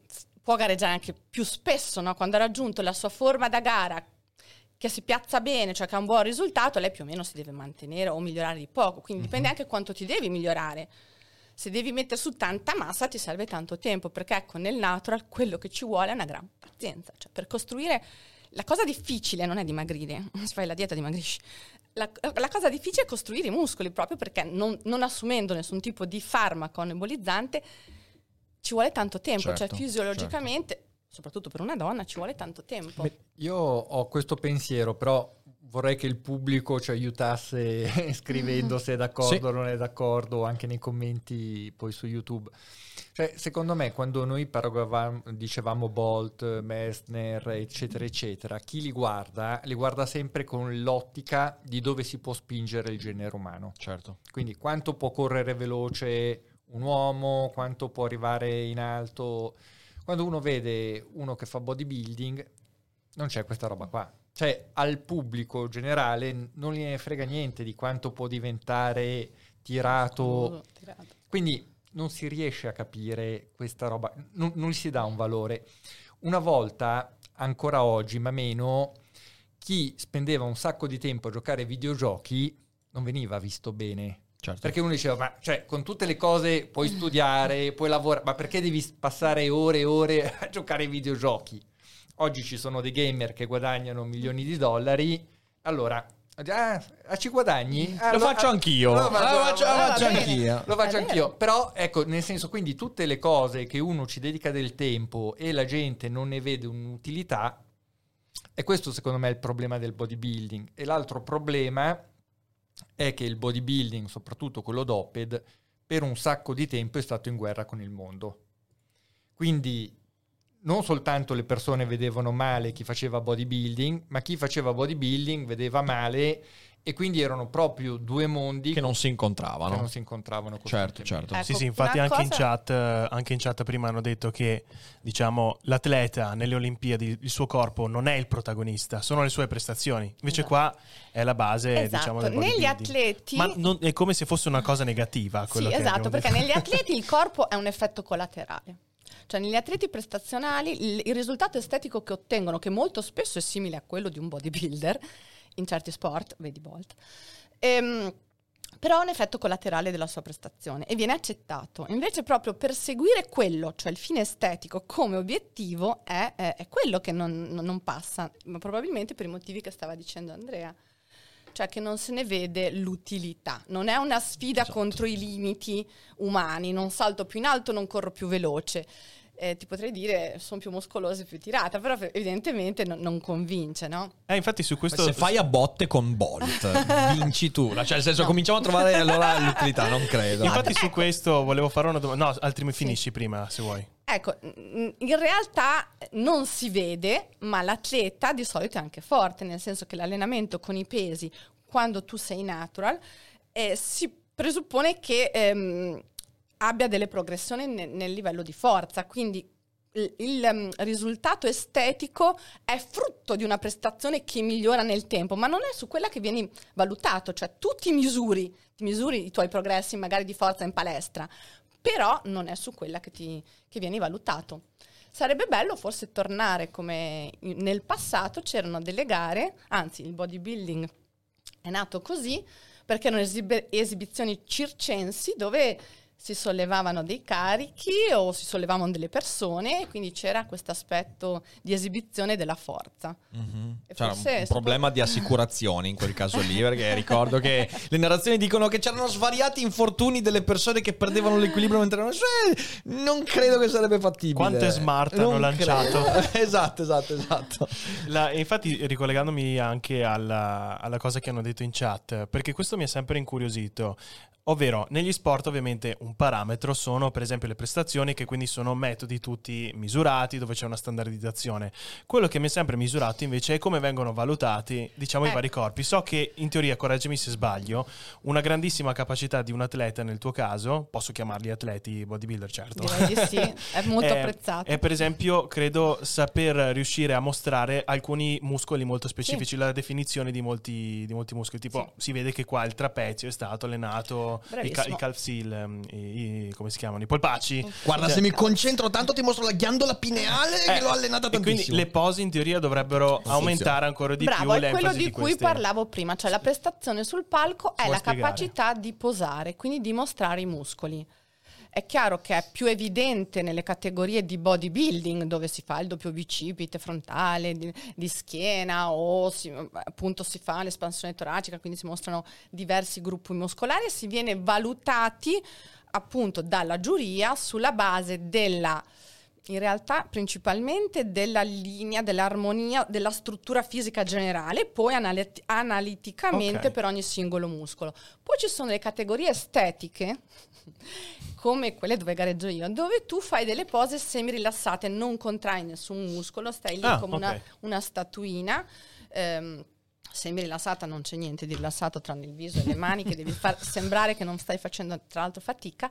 può gareggiare anche più spesso, no? quando ha raggiunto la sua forma da gara che si piazza bene, cioè che ha un buon risultato, lei più o meno si deve mantenere o migliorare di poco. Quindi dipende anche quanto ti devi migliorare. Se devi mettere su tanta massa ti serve tanto tempo, perché ecco, nel natural quello che ci vuole è una gran pazienza. Cioè, per costruire la cosa difficile non è dimagrire, se fai la dieta dimagrisci. La, la cosa difficile è costruire i muscoli, proprio perché non, non assumendo nessun tipo di farmaco anabolizzante ci vuole tanto tempo, Certo, cioè fisiologicamente, soprattutto per una donna, ci vuole tanto tempo. Io ho questo pensiero, però vorrei che il pubblico ci aiutasse scrivendo se è d'accordo o non è d'accordo, anche nei commenti poi su YouTube. Cioè, secondo me, quando noi dicevamo Bolt, Messner, eccetera, eccetera, chi li guarda, li guarda sempre con l'ottica di dove si può spingere il genere umano. Certo. Quindi quanto può correre veloce un uomo, quanto può arrivare in alto. Quando uno vede uno che fa bodybuilding, non c'è questa roba qua. Cioè, al pubblico generale non gliene frega niente di quanto può diventare tirato. Tirato. Quindi non si riesce a capire questa roba, non, non gli si dà un valore. Una volta, ancora oggi, ma meno, chi spendeva un sacco di tempo a giocare ai videogiochi non veniva visto bene. Certo. Perché uno diceva, ma cioè, con tutte le cose puoi studiare, puoi lavorare, ma perché devi passare ore e ore a giocare ai videogiochi? Oggi ci sono dei gamer che guadagnano milioni di dollari, allora, ah, ah, ci guadagni? Ah, Lo allora- faccio anch'io. Lo faccio, Ah, lo ah, faccio faccio anch'io. Lo faccio anch'io. Però, ecco, nel senso, quindi tutte le cose che uno ci dedica del tempo e la gente non ne vede un'utilità, e questo secondo me è il problema del bodybuilding. E l'altro problema è che il bodybuilding, soprattutto quello doped, per un sacco di tempo è stato in guerra con il mondo. Quindi non soltanto le persone vedevano male chi faceva bodybuilding, ma chi faceva bodybuilding vedeva male e quindi erano proprio due mondi Che non si che incontravano. non si incontravano Certo, certo. Ecco, sì, sì, infatti anche in, cosa- chat, eh, anche in chat prima hanno detto che diciamo, l'atleta nelle Olimpiadi, il suo corpo non è il protagonista, sono le sue prestazioni. Invece Esatto. qua è la base Esatto, diciamo, del negli atleti... Ma non- è come se fosse una cosa negativa quello Sì, che esatto, perché detto. negli atleti il corpo è un effetto collaterale. Cioè negli atleti prestazionali il, il risultato estetico che ottengono, che molto spesso è simile a quello di un bodybuilder in certi sport, vedi Bolt, ehm, però è un effetto collaterale della sua prestazione e viene accettato. Invece proprio perseguire quello, cioè il fine estetico come obiettivo, è, è- è quello che non, non- non passa, ma probabilmente per i motivi che stava dicendo Andrea. cioè che non se ne vede l'utilità. Non è una sfida Esatto. contro i limiti umani, non salto più in alto, non corro più veloce. Eh, ti potrei dire sono più muscolosa e più tirata, però evidentemente non, non convince, no? Eh, infatti su questo... Se fai a botte con Bolt, vinci tu. Cioè, nel senso, cominciamo a trovare allora l'utilità, non credo. Infatti Ecco. su questo volevo fare una domanda. No, altri mi finisci prima, se vuoi. Ecco, in realtà non si vede, ma l'atleta di solito è anche forte, nel senso che l'allenamento con i pesi, quando tu sei natural, eh, si presuppone che ehm, abbia delle progressioni ne- nel livello di forza, quindi il, il, ehm, risultato estetico è frutto di una prestazione che migliora nel tempo, ma non è su quella che vieni valutato, cioè tu ti misuri, ti misuri i tuoi progressi magari di forza in palestra, però non è su quella che, ti, che vieni valutato. Sarebbe bello forse tornare come nel passato c'erano delle gare, anzi il bodybuilding è nato così perché erano esib- esibizioni circensi dove si sollevavano dei carichi o si sollevavano delle persone e quindi c'era questo aspetto di esibizione della forza. Mhm. E C'era forse un, un problema di assicurazioni in quel caso lì, perché ricordo che le narrazioni dicono che c'erano svariati infortuni delle persone che perdevano l'equilibrio mentre erano eh, Non credo che sarebbe fattibile. Quante smart hanno Non lanciato? credo. esatto, esatto, esatto. La- infatti, ricollegandomi anche alla, alla cosa che hanno detto in chat, perché questo mi ha sempre incuriosito. Ovvero, negli sport ovviamente un parametro sono per esempio le prestazioni, che quindi sono metodi tutti misurati, dove c'è una standardizzazione. Quello che mi è sempre misurato invece è come vengono valutati, diciamo, i Ecco. vari corpi. So che in teoria, correggimi se sbaglio, una grandissima capacità di un atleta nel tuo caso, posso chiamarli atleti bodybuilder, certo. Direi di sì, è molto È- apprezzato. È per esempio, credo, saper riuscire a mostrare alcuni muscoli molto specifici, la definizione di molti, di molti muscoli. Tipo, si vede che qua il trapezio è stato allenato, i, ca- Bravissimo. i calf seal, ehm, i, i- come si chiamano? I polpacci. Guarda, Cioè- se mi concentro tanto ti mostro la ghiandola pineale che Eh, l'ho allenata E quindi tantissimo. le pose in teoria dovrebbero aumentare ancora di Bravo, più è quello l'enfasi di, di cui queste- parlavo prima, cioè la prestazione sul palco è la spiegare? capacità di posare, quindi di mostrare i muscoli. È chiaro che è più evidente nelle categorie di bodybuilding dove si fa il doppio bicipite frontale, di, di schiena o si- appunto si fa l'espansione toracica, quindi si mostrano diversi gruppi muscolari e si viene valutati appunto dalla giuria sulla base della in realtà principalmente della linea, dell'armonia, della struttura fisica generale, poi analit- analiticamente Ok. per ogni singolo muscolo. Poi ci sono le categorie estetiche, come quelle dove gareggio io, dove tu fai delle pose semi rilassate, non contrai nessun muscolo, stai lì Ah, come una, ok. una statuina. ehm, semi rilassata, non c'è niente di rilassato tranne il viso e le mani, che devi far sembrare che non stai facendo tra l'altro fatica.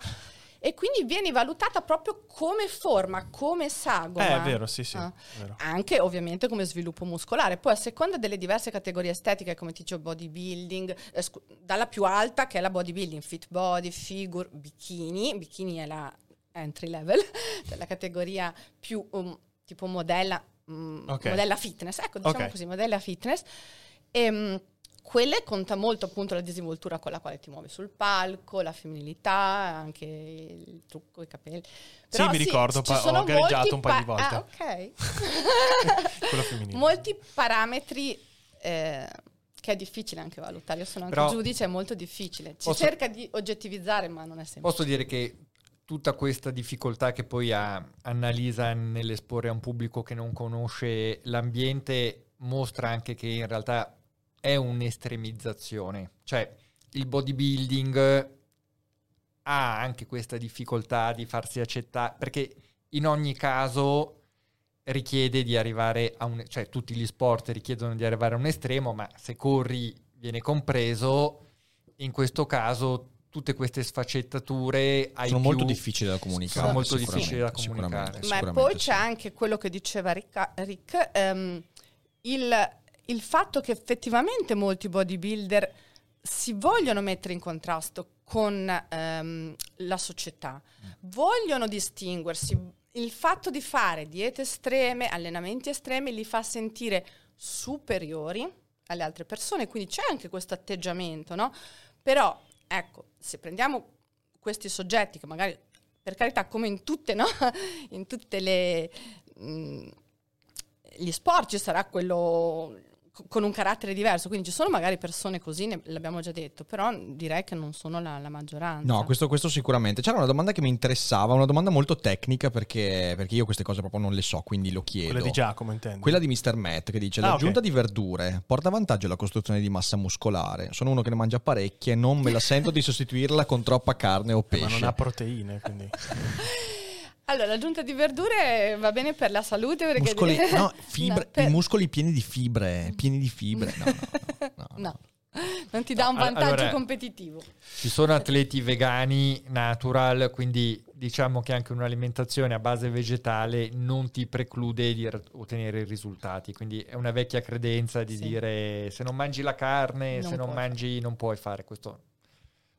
E quindi vieni valutata proprio come forma, come sagoma. Eh, è vero, sì, sì. Ah. vero. Anche ovviamente come sviluppo muscolare. Poi a seconda delle diverse categorie estetiche, come ti dicevo, bodybuilding, eh, scu- dalla più alta che è la bodybuilding, fit body, figure, bikini. Bikini è la entry level, cioè la categoria più um, tipo modella, mm, Ok. modella fitness. Ecco, diciamo Ok. così, modella fitness. Ehm, quelle conta molto appunto la disinvoltura con la quale ti muovi sul palco, la femminilità, anche il trucco, i capelli. Però mi ricordo, ci pa- ho gareggiato un paio di volte. Ah, ok. Quello femminile. molti parametri eh, che è difficile anche valutare. Io sono anche Però- giudice, è molto difficile. Si Posso- cerca di oggettivizzare, ma non è semplice. Posso dire che tutta questa difficoltà che poi ha Annalisa nell'esporre a un pubblico che non conosce l'ambiente mostra anche che in realtà è un'estremizzazione. Cioè, il bodybuilding ha anche questa difficoltà di farsi accettare, perché in ogni caso richiede di arrivare a un... cioè tutti gli sport richiedono di arrivare a un estremo, ma se corri viene compreso, in questo caso tutte queste sfaccettature hai Sono più- molto difficili da comunicare. Sono molto sicuramente, difficili da sicuramente, comunicare. Ma sicuramente poi sì. c'è anche quello che diceva Rick, Rick, ehm, il, il fatto che effettivamente molti bodybuilder si vogliono mettere in contrasto con ehm, la società, vogliono distinguersi. Il fatto di fare diete estreme, allenamenti estremi, li fa sentire superiori alle altre persone, quindi c'è anche questo atteggiamento, no? Però, ecco, se prendiamo questi soggetti che magari, per carità, come in tutte, no? in tutte le... mh, gli sport ci sarà quello con un carattere diverso, quindi ci sono magari persone così, ne- l'abbiamo già detto, però direi che non sono la, la maggioranza. No, questo, questo sicuramente. C'era una domanda che mi interessava, una domanda molto tecnica perché, perché io queste cose proprio non le so, quindi lo chiedo. Quella di Giacomo, intendi? Quella di Mr. Matt che dice: Ah, L'aggiunta ok. di verdure porta vantaggio alla costruzione di massa muscolare. Sono uno che ne mangia parecchie e non me la sento di sostituirla con troppa carne o Eh, pesce. Ma non ha proteine, quindi... Allora, l'aggiunta di verdure va bene per la salute perché... Muscoli, no, fibre, No, per- i muscoli pieni di fibre, pieni di fibre. No, no, no, no. No, non ti dà un vantaggio allora- competitivo. Ci sono atleti vegani, natural, quindi diciamo che anche un'alimentazione a base vegetale non ti preclude di ottenere i risultati. Quindi è una vecchia credenza di Sì. dire se non mangi la carne, Non se non puoi mangi non puoi fare questo.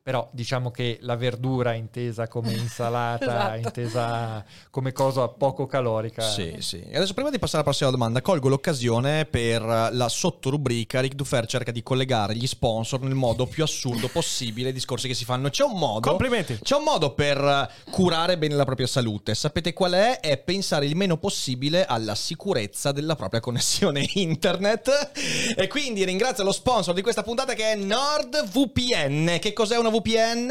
Però diciamo che la verdura intesa come insalata, Esatto. intesa come cosa poco calorica. Sì, sì. E adesso prima di passare alla prossima domanda, colgo l'occasione per la sottorubrica. Rick Dufer cerca di collegare gli sponsor nel modo più assurdo possibile ai discorsi che si fanno. C'è un modo. Complimenti. C'è un modo per eh, curare bene la propria salute. Sapete qual è? È pensare il meno possibile alla sicurezza della propria connessione internet. E quindi ringrazio lo sponsor di questa puntata che è NordVPN. Che cos'è una VPN?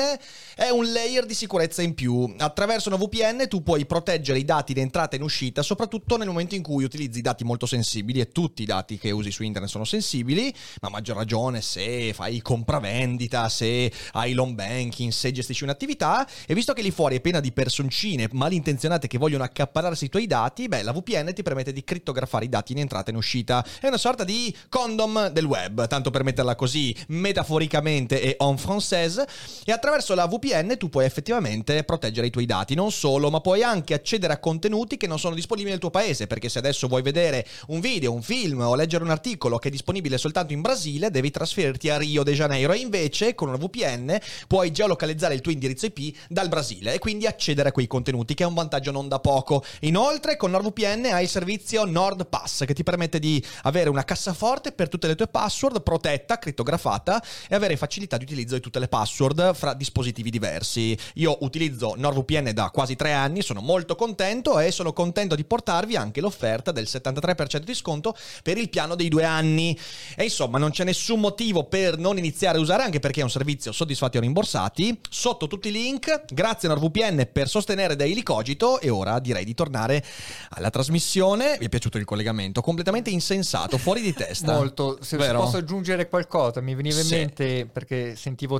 È un layer di sicurezza in più. Attraverso una VPN tu puoi proteggere i dati in entrata e in uscita, soprattutto nel momento in cui utilizzi dati molto sensibili e tutti i dati che usi su internet sono sensibili, ma a maggior ragione se fai compravendita, se hai l'home banking, se gestisci un'attività e visto che lì fuori è piena di personcine malintenzionate che vogliono accaparrarsi i tuoi dati, beh, la VPN ti permette di crittografare i dati in entrata e in uscita. È una sorta di condom del web, tanto per metterla così metaforicamente e en française. E attraverso la VPN tu puoi effettivamente proteggere i tuoi dati, non solo, ma puoi anche accedere a contenuti che non sono disponibili nel tuo paese, perché se adesso vuoi vedere un video, un film o leggere un articolo che è disponibile soltanto in Brasile, devi trasferirti a Rio de Janeiro e invece con una VPN puoi geolocalizzare il tuo indirizzo IP dal Brasile e quindi accedere a quei contenuti, che è un vantaggio non da poco. Inoltre con NordVPN hai il servizio NordPass che ti permette di avere una cassaforte per tutte le tue password protetta, crittografata e avere facilità di utilizzo di tutte le password fra dispositivi diversi. Io utilizzo NordVPN da quasi tre anni, sono molto contento e sono contento di portarvi anche l'offerta del 73% di sconto per il piano dei due anni. E insomma, non c'è nessun motivo per non iniziare a usare, anche perché è un servizio soddisfatti o rimborsati. Sotto tutti i link, grazie NordVPN per sostenere Daily Cogito. E ora direi di tornare alla trasmissione. Mi è piaciuto il collegamento, completamente insensato, fuori di testa. Molto, se Vero? posso aggiungere qualcosa, mi veniva in Sì. mente perché sentivo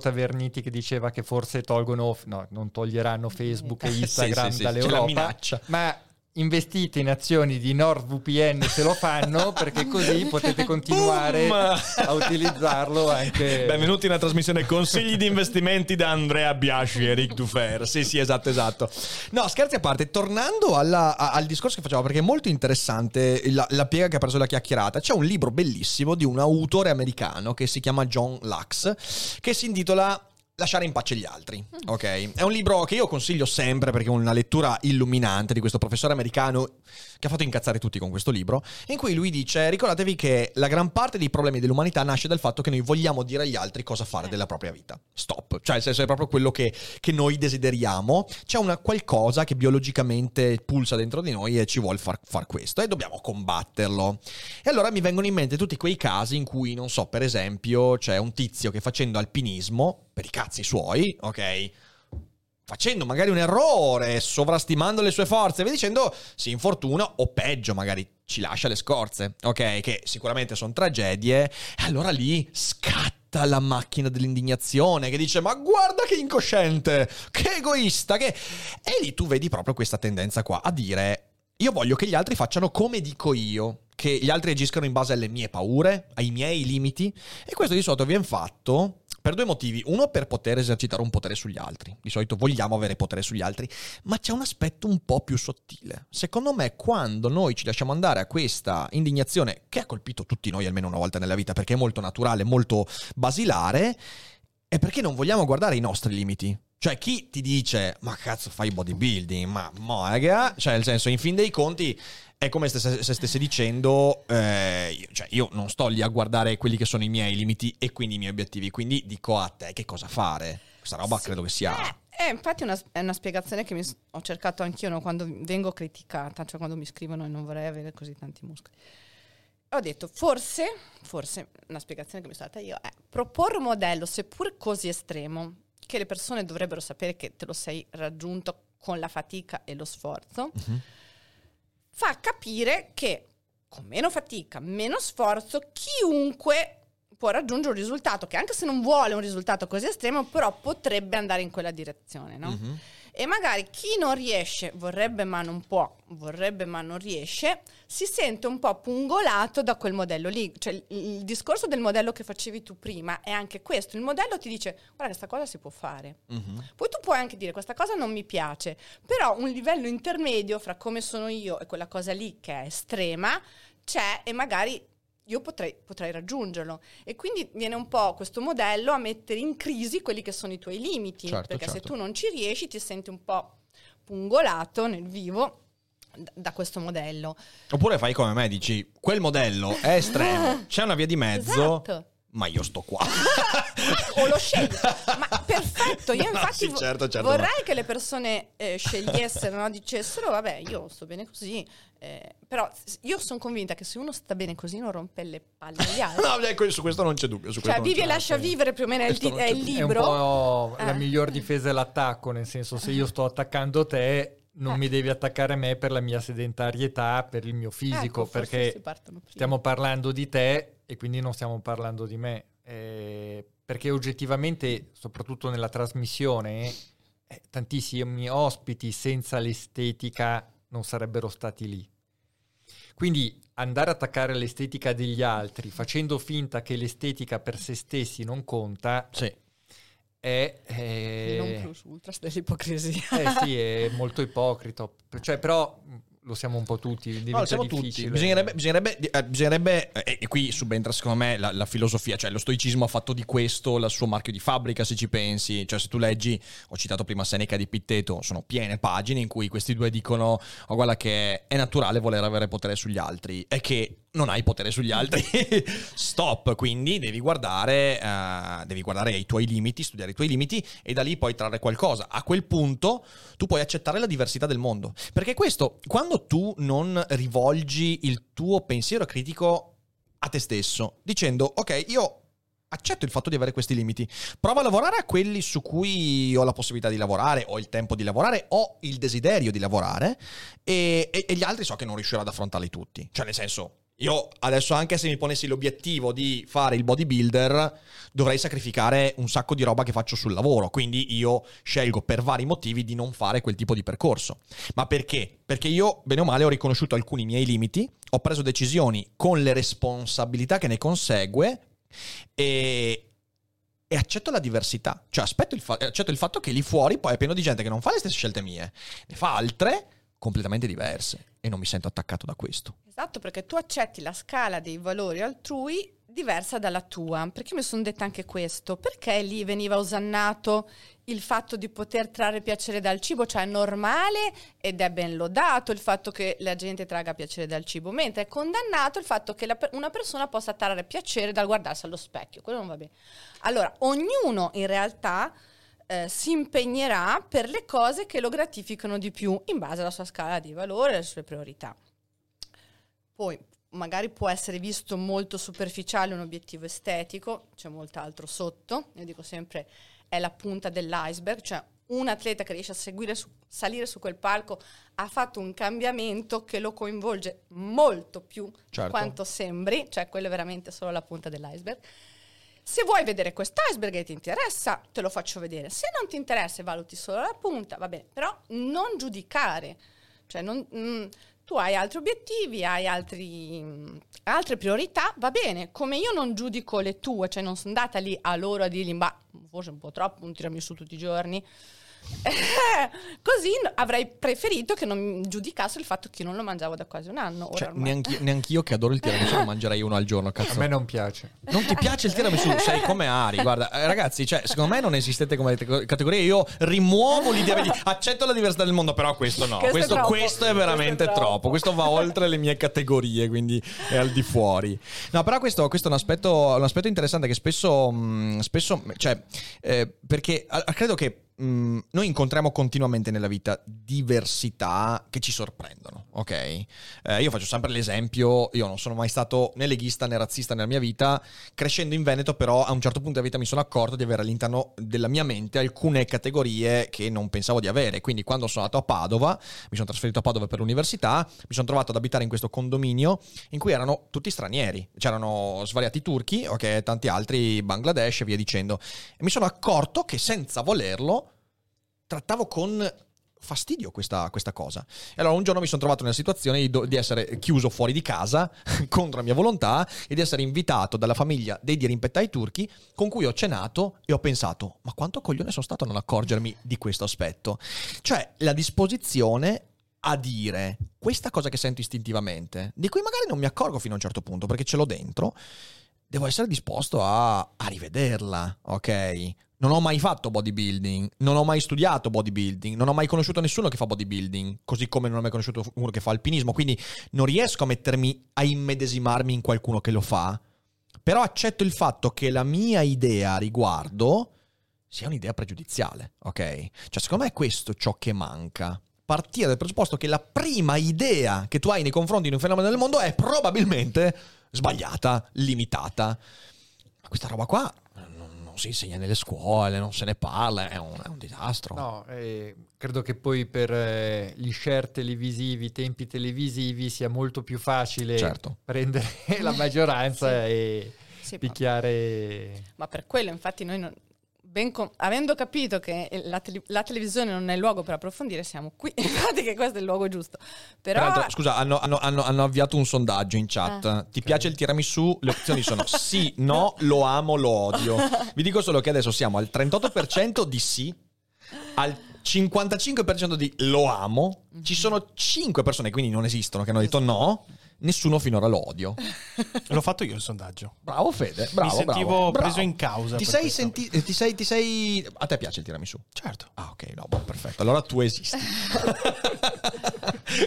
Taverniti che diceva che forse tolgono, no, non toglieranno Facebook e Sì, Instagram sì, sì, dall'Europa, c'è la minaccia. ma investite in azioni di NordVPN se lo fanno perché così potete continuare Boom! a utilizzarlo anche Benvenuti nella trasmissione Consigli di investimenti da Andrea Biasci e Ric Dufer. Sì, sì, esatto, esatto. No, scherzi a parte, tornando alla- a- al discorso che facevo, perché è molto interessante la, la piega che ha preso la chiacchierata. C'è un libro bellissimo di un autore americano che si chiama John Lux, che si intitola Lasciare in pace gli altri, ok? È un libro che io consiglio sempre perché è una lettura illuminante di questo professore americano che ha fatto incazzare tutti con questo libro, in cui lui dice, ricordatevi che la gran parte dei problemi dell'umanità nasce dal fatto che noi vogliamo dire agli altri cosa fare della propria vita. Stop. Cioè, nel senso è proprio quello che, che noi desideriamo. C'è una qualcosa che biologicamente pulsa dentro di noi e ci vuole far, far questo e dobbiamo combatterlo. E allora mi vengono in mente tutti quei casi in cui, non so, per esempio, c'è un tizio che facendo alpinismo, per i cazzi suoi, ok? facendo magari un errore, sovrastimando le sue forze, via dicendo, si infortuna o peggio, magari ci lascia le scorze, ok? Che sicuramente sono tragedie, e allora lì scatta la macchina dell'indignazione che dice ma guarda che incosciente, che egoista, che... E lì tu vedi proprio questa tendenza qua a dire io voglio che gli altri facciano come dico io, che gli altri agiscano in base alle mie paure, ai miei limiti, e questo di solito viene fatto per due motivi. Uno, per poter esercitare un potere sugli altri. Di solito vogliamo avere potere sugli altri, ma c'è un aspetto un po' più sottile. Secondo me, quando noi ci lasciamo andare a questa indignazione, che ha colpito tutti noi almeno una volta nella vita, perché è molto naturale, molto basilare, è perché non vogliamo guardare i nostri limiti. Cioè, chi ti dice, ma cazzo fai bodybuilding, ma moga, cioè, nel senso, in fin dei conti, è come se, se stesse dicendo, eh, io- cioè, io non sto lì a guardare quelli che sono i miei limiti e quindi i miei obiettivi, quindi dico a te che cosa fare. Questa roba credo che sia... Eh, infatti è una, è una spiegazione che mi ho cercato anch'io no, quando vengo criticata, cioè quando mi scrivono e non vorrei avere così tanti muscoli. ho detto, forse, forse, una spiegazione che mi sono data io è proporre un modello, seppur così estremo, che le persone dovrebbero sapere che te lo sei raggiunto con la fatica e lo sforzo, fa capire che con meno fatica, meno sforzo, chiunque può raggiungere un risultato che anche se non vuole un risultato così estremo, però potrebbe andare in quella direzione, no? Mhm. E magari chi non riesce, vorrebbe ma non può, vorrebbe ma non riesce, si sente un po' pungolato da quel modello lì. Cioè il, discorso del modello che facevi tu prima è anche questo. Il modello ti dice guarda questa cosa si può fare. Mhm. Poi tu puoi anche dire questa cosa non mi piace, però un livello intermedio fra come sono io e quella cosa lì che è estrema c'è e magari io potrei, potrei raggiungerlo. E quindi viene un po' questo modello a mettere in crisi quelli che sono i tuoi limiti, Certo, perché se certo. tu non ci riesci ti senti un po' pungolato nel vivo da, da questo modello. Oppure fai come me, dici, quel modello è estremo, c'è una via di mezzo, Esatto. Ma io sto qua. o lo scegli. Ma perfetto, io No, infatti sì, certo, certo, vorrei ma- che le persone eh, scegliessero, no? dicessero, vabbè, io sto bene così. eh, però io sono convinta che se uno sta bene così non rompe le palle agli altri. no, ecco, su questo non c'è dubbio. Su cioè, vivi e lascia vivere più o meno è il, è il dubbio. È un libro. po' la Eh. miglior difesa è l'attacco, nel senso se io sto attaccando te, non Eh. mi devi attaccare me per la mia sedentarietà, per il mio fisico, Ecco, perché stiamo parlando di te e quindi non stiamo parlando di me. Eh, perché oggettivamente, soprattutto nella trasmissione, eh, tantissimi ospiti senza l'estetica non sarebbero stati lì. Quindi andare a attaccare l'estetica degli altri facendo finta che l'estetica per se stessi non conta Sì. è... Eh, non plus ultras dell'ipocrisia. eh sì, è molto ipocrito. Cioè, però lo siamo un po' tutti. No, siamo tutti. difficile. Bisognerebbe, bisognerebbe, eh, bisognerebbe- eh, e qui subentra secondo me la, la filosofia, cioè lo stoicismo ha fatto di questo il suo marchio di fabbrica se ci pensi, cioè se tu leggi, ho citato prima Seneca di Pitteto, sono piene pagine in cui questi due dicono, oh guarda che è naturale voler avere potere sugli altri, è che non hai potere sugli altri, stop, quindi devi guardare, eh, devi guardare ai tuoi limiti, studiare i tuoi limiti e da lì poi trarre qualcosa. A quel punto tu puoi accettare la diversità del mondo, perché questo, quando tu non rivolgi il tuo pensiero critico a te stesso, dicendo ok, io accetto il fatto di avere questi limiti, provo a lavorare a quelli su cui ho la possibilità di lavorare, ho il tempo di lavorare, ho il desiderio di lavorare e, e- e gli altri so che non riuscirò ad affrontarli tutti. Cioè nel senso, io adesso anche se mi ponessi l'obiettivo di fare il bodybuilder, dovrei sacrificare un sacco di roba che faccio sul lavoro, quindi io scelgo per vari motivi di non fare quel tipo di percorso. Ma perché? Perché io, bene o male, ho riconosciuto alcuni miei limiti, ho preso decisioni con le responsabilità che ne consegue e, e accetto la diversità. Cioè il fa- accetto il fatto che lì fuori poi è pieno di gente che non fa le stesse scelte mie, ne fa altre completamente diverse e non mi sento attaccato da questo. Esatto, perché tu accetti la scala dei valori altrui diversa dalla tua. Perché mi sono detta anche questo? Perché lì veniva osannato il fatto di poter trarre piacere dal cibo? Cioè è normale ed è ben lodato il fatto che la gente traga piacere dal cibo, mentre è condannato il fatto che la una persona possa trarre piacere dal guardarsi allo specchio. Quello non va bene. Allora, ognuno in realtà eh, si impegnerà per le cose che lo gratificano di più in base alla sua scala di valore e alle sue priorità. Poi magari può essere visto molto superficiale un obiettivo estetico, c'è molt'altro sotto, io dico sempre è la punta dell'iceberg, cioè un atleta che riesce a seguire su- salire su quel palco ha fatto un cambiamento che lo coinvolge molto più di Certo. quanto sembri, cioè quello è veramente solo la punta dell'iceberg. Se vuoi vedere quest'iceberg e ti interessa, te lo faccio vedere. Se non ti interessa e valuti solo la punta, va bene, però non giudicare. Cioè, non- mm, tu hai altri obiettivi, hai altri, mm, altre priorità, va bene. Come io non giudico le tue, cioè non sono andata lì a loro a dirgli, ma forse un po' troppo, un tiramisù tutti i giorni. Così avrei preferito che non giudicasse il fatto che io non lo mangiavo da quasi un anno. Cioè, neanch'io, neanch'io che adoro il tiramisù ne mangerei uno al giorno, A cazzo. me non piace. Non ti piace il tiramisù? Sei come Ari. Guarda, eh, ragazzi, cioè, secondo me non esistete come te- categoria. Io rimuovo l'idea di accetto la diversità del mondo, però questo no. Questo è Questo, troppo. questo è veramente Questo è troppo. troppo. Questo va oltre le mie categorie, quindi è al di fuori. No, però questo, questo è un aspetto, un aspetto interessante che spesso, mh, spesso cioè, eh, perché credo che. Mh, mh, noi incontriamo continuamente nella vita diversità che ci sorprendono, ok? Eh, io faccio sempre l'esempio, io non sono mai stato né leghista né razzista nella mia vita, crescendo in Veneto però a un certo punto della vita mi sono accorto di avere all'interno della mia mente alcune categorie che non pensavo di avere, quindi quando sono andato a Padova, mi sono trasferito a Padova per l'università, mi sono trovato ad abitare in questo condominio in cui erano tutti stranieri, c'erano svariati turchi, ok, tanti altri Bangladesh e via dicendo. E mi sono accorto che senza volerlo trattavo con fastidio questa, questa cosa. E allora un giorno mi sono trovato nella situazione di, do- di essere chiuso fuori di casa contro la mia volontà e di essere invitato dalla famiglia dei dirimpettai turchi con cui ho cenato e ho pensato ma quanto coglione sono stato a non accorgermi di questo aspetto. Cioè la disposizione a dire questa cosa che sento istintivamente, di cui magari non mi accorgo fino a un certo punto perché ce l'ho dentro, devo essere disposto a, a rivederla, ok? Non ho mai fatto bodybuilding, non ho mai studiato bodybuilding, non ho mai conosciuto nessuno che fa bodybuilding, così come non ho mai conosciuto uno che fa alpinismo, quindi non riesco a mettermi a immedesimarmi in qualcuno che lo fa, però accetto il fatto che la mia idea a riguardo sia un'idea pregiudiziale, ok? Cioè, secondo me è questo ciò che manca. Partire dal presupposto che la prima idea che tu hai nei confronti di un fenomeno del mondo è probabilmente sbagliata, limitata. Ma questa roba qua non, si insegna nelle scuole, non se ne parla, è un, è un disastro. No, eh, credo che poi per eh, gli share televisivi, i tempi televisivi, sia molto più facile Certo. prendere la maggioranza Sì. e Sì, picchiare... Ma per quello, infatti, noi non- com- avendo capito che la, tele- la televisione non è il luogo per approfondire, siamo qui. Infatti, che questo è il luogo giusto. Però, Peraltro, scusa, hanno, hanno- hanno- hanno avviato un sondaggio in chat. Ah. Ti piace il tiramisù? Le opzioni sono sì, no, lo amo, lo odio. Vi dico solo che adesso siamo al 38% di sì, al 55% di lo amo. Ci sono 5 persone, quindi non esistono, che hanno detto no. Nessuno finora lo odio. L'ho fatto io il sondaggio. Bravo Fede, bravo, Mi sentivo bravo, bravo. preso in causa Ti sei, senti- eh, ti, sei, ti sei... A te piace il tiramisù? Certo. Ah, ok, no, boh, perfetto. Allora tu esisti.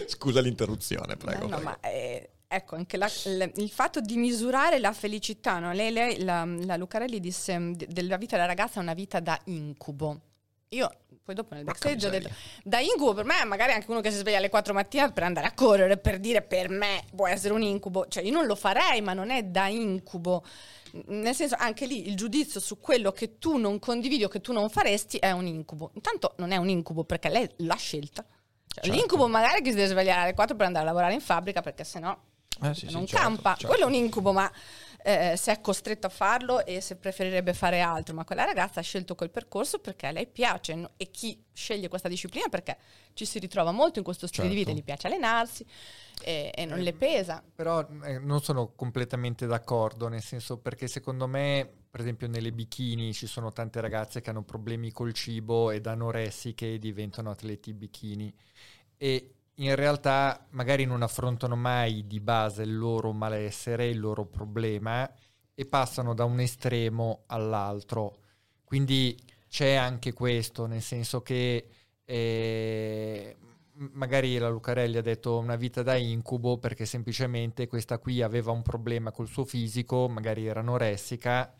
Scusa l'interruzione, prego. No, no, prego. ma eh, ecco, anche la- il, il fatto di misurare la felicità, no? lei, lei- la, la Lucarelli disse de- della vita della ragazza è una vita da incubo. Io poi dopo nel backstage ho detto, da incubo per me magari anche uno che si sveglia alle 4 mattina per andare a correre, per dire per me può essere un incubo, cioè io non lo farei, ma non è da incubo. Nel senso, anche lì il giudizio su quello che tu non condividi o che tu non faresti è un incubo. Intanto non è un incubo perché lei l'ha scelta. Cioè, Certo. L'incubo magari è che si deve svegliare alle 4 per andare a lavorare in fabbrica perché sennò Eh, sì, sì, non certo, campa. certo. Quello è un incubo, ma eh, se è costretto a farlo e se preferirebbe fare altro. Ma quella ragazza ha scelto quel percorso perché a lei piace no? e chi sceglie questa disciplina perché ci si ritrova molto in questo stile di vita, Certo. gli piace allenarsi e, e non le pesa. Però eh, non sono completamente d'accordo, nel senso perché secondo me, per esempio nelle bikini ci sono tante ragazze che hanno problemi col cibo ed anoressiche e diventano atleti bikini e in realtà magari non affrontano mai di base il loro malessere, il loro problema e passano da un estremo all'altro. Quindi c'è anche questo, nel senso che eh, magari la Lucarelli ha detto una vita da incubo perché semplicemente questa qui aveva un problema col suo fisico, magari era anoressica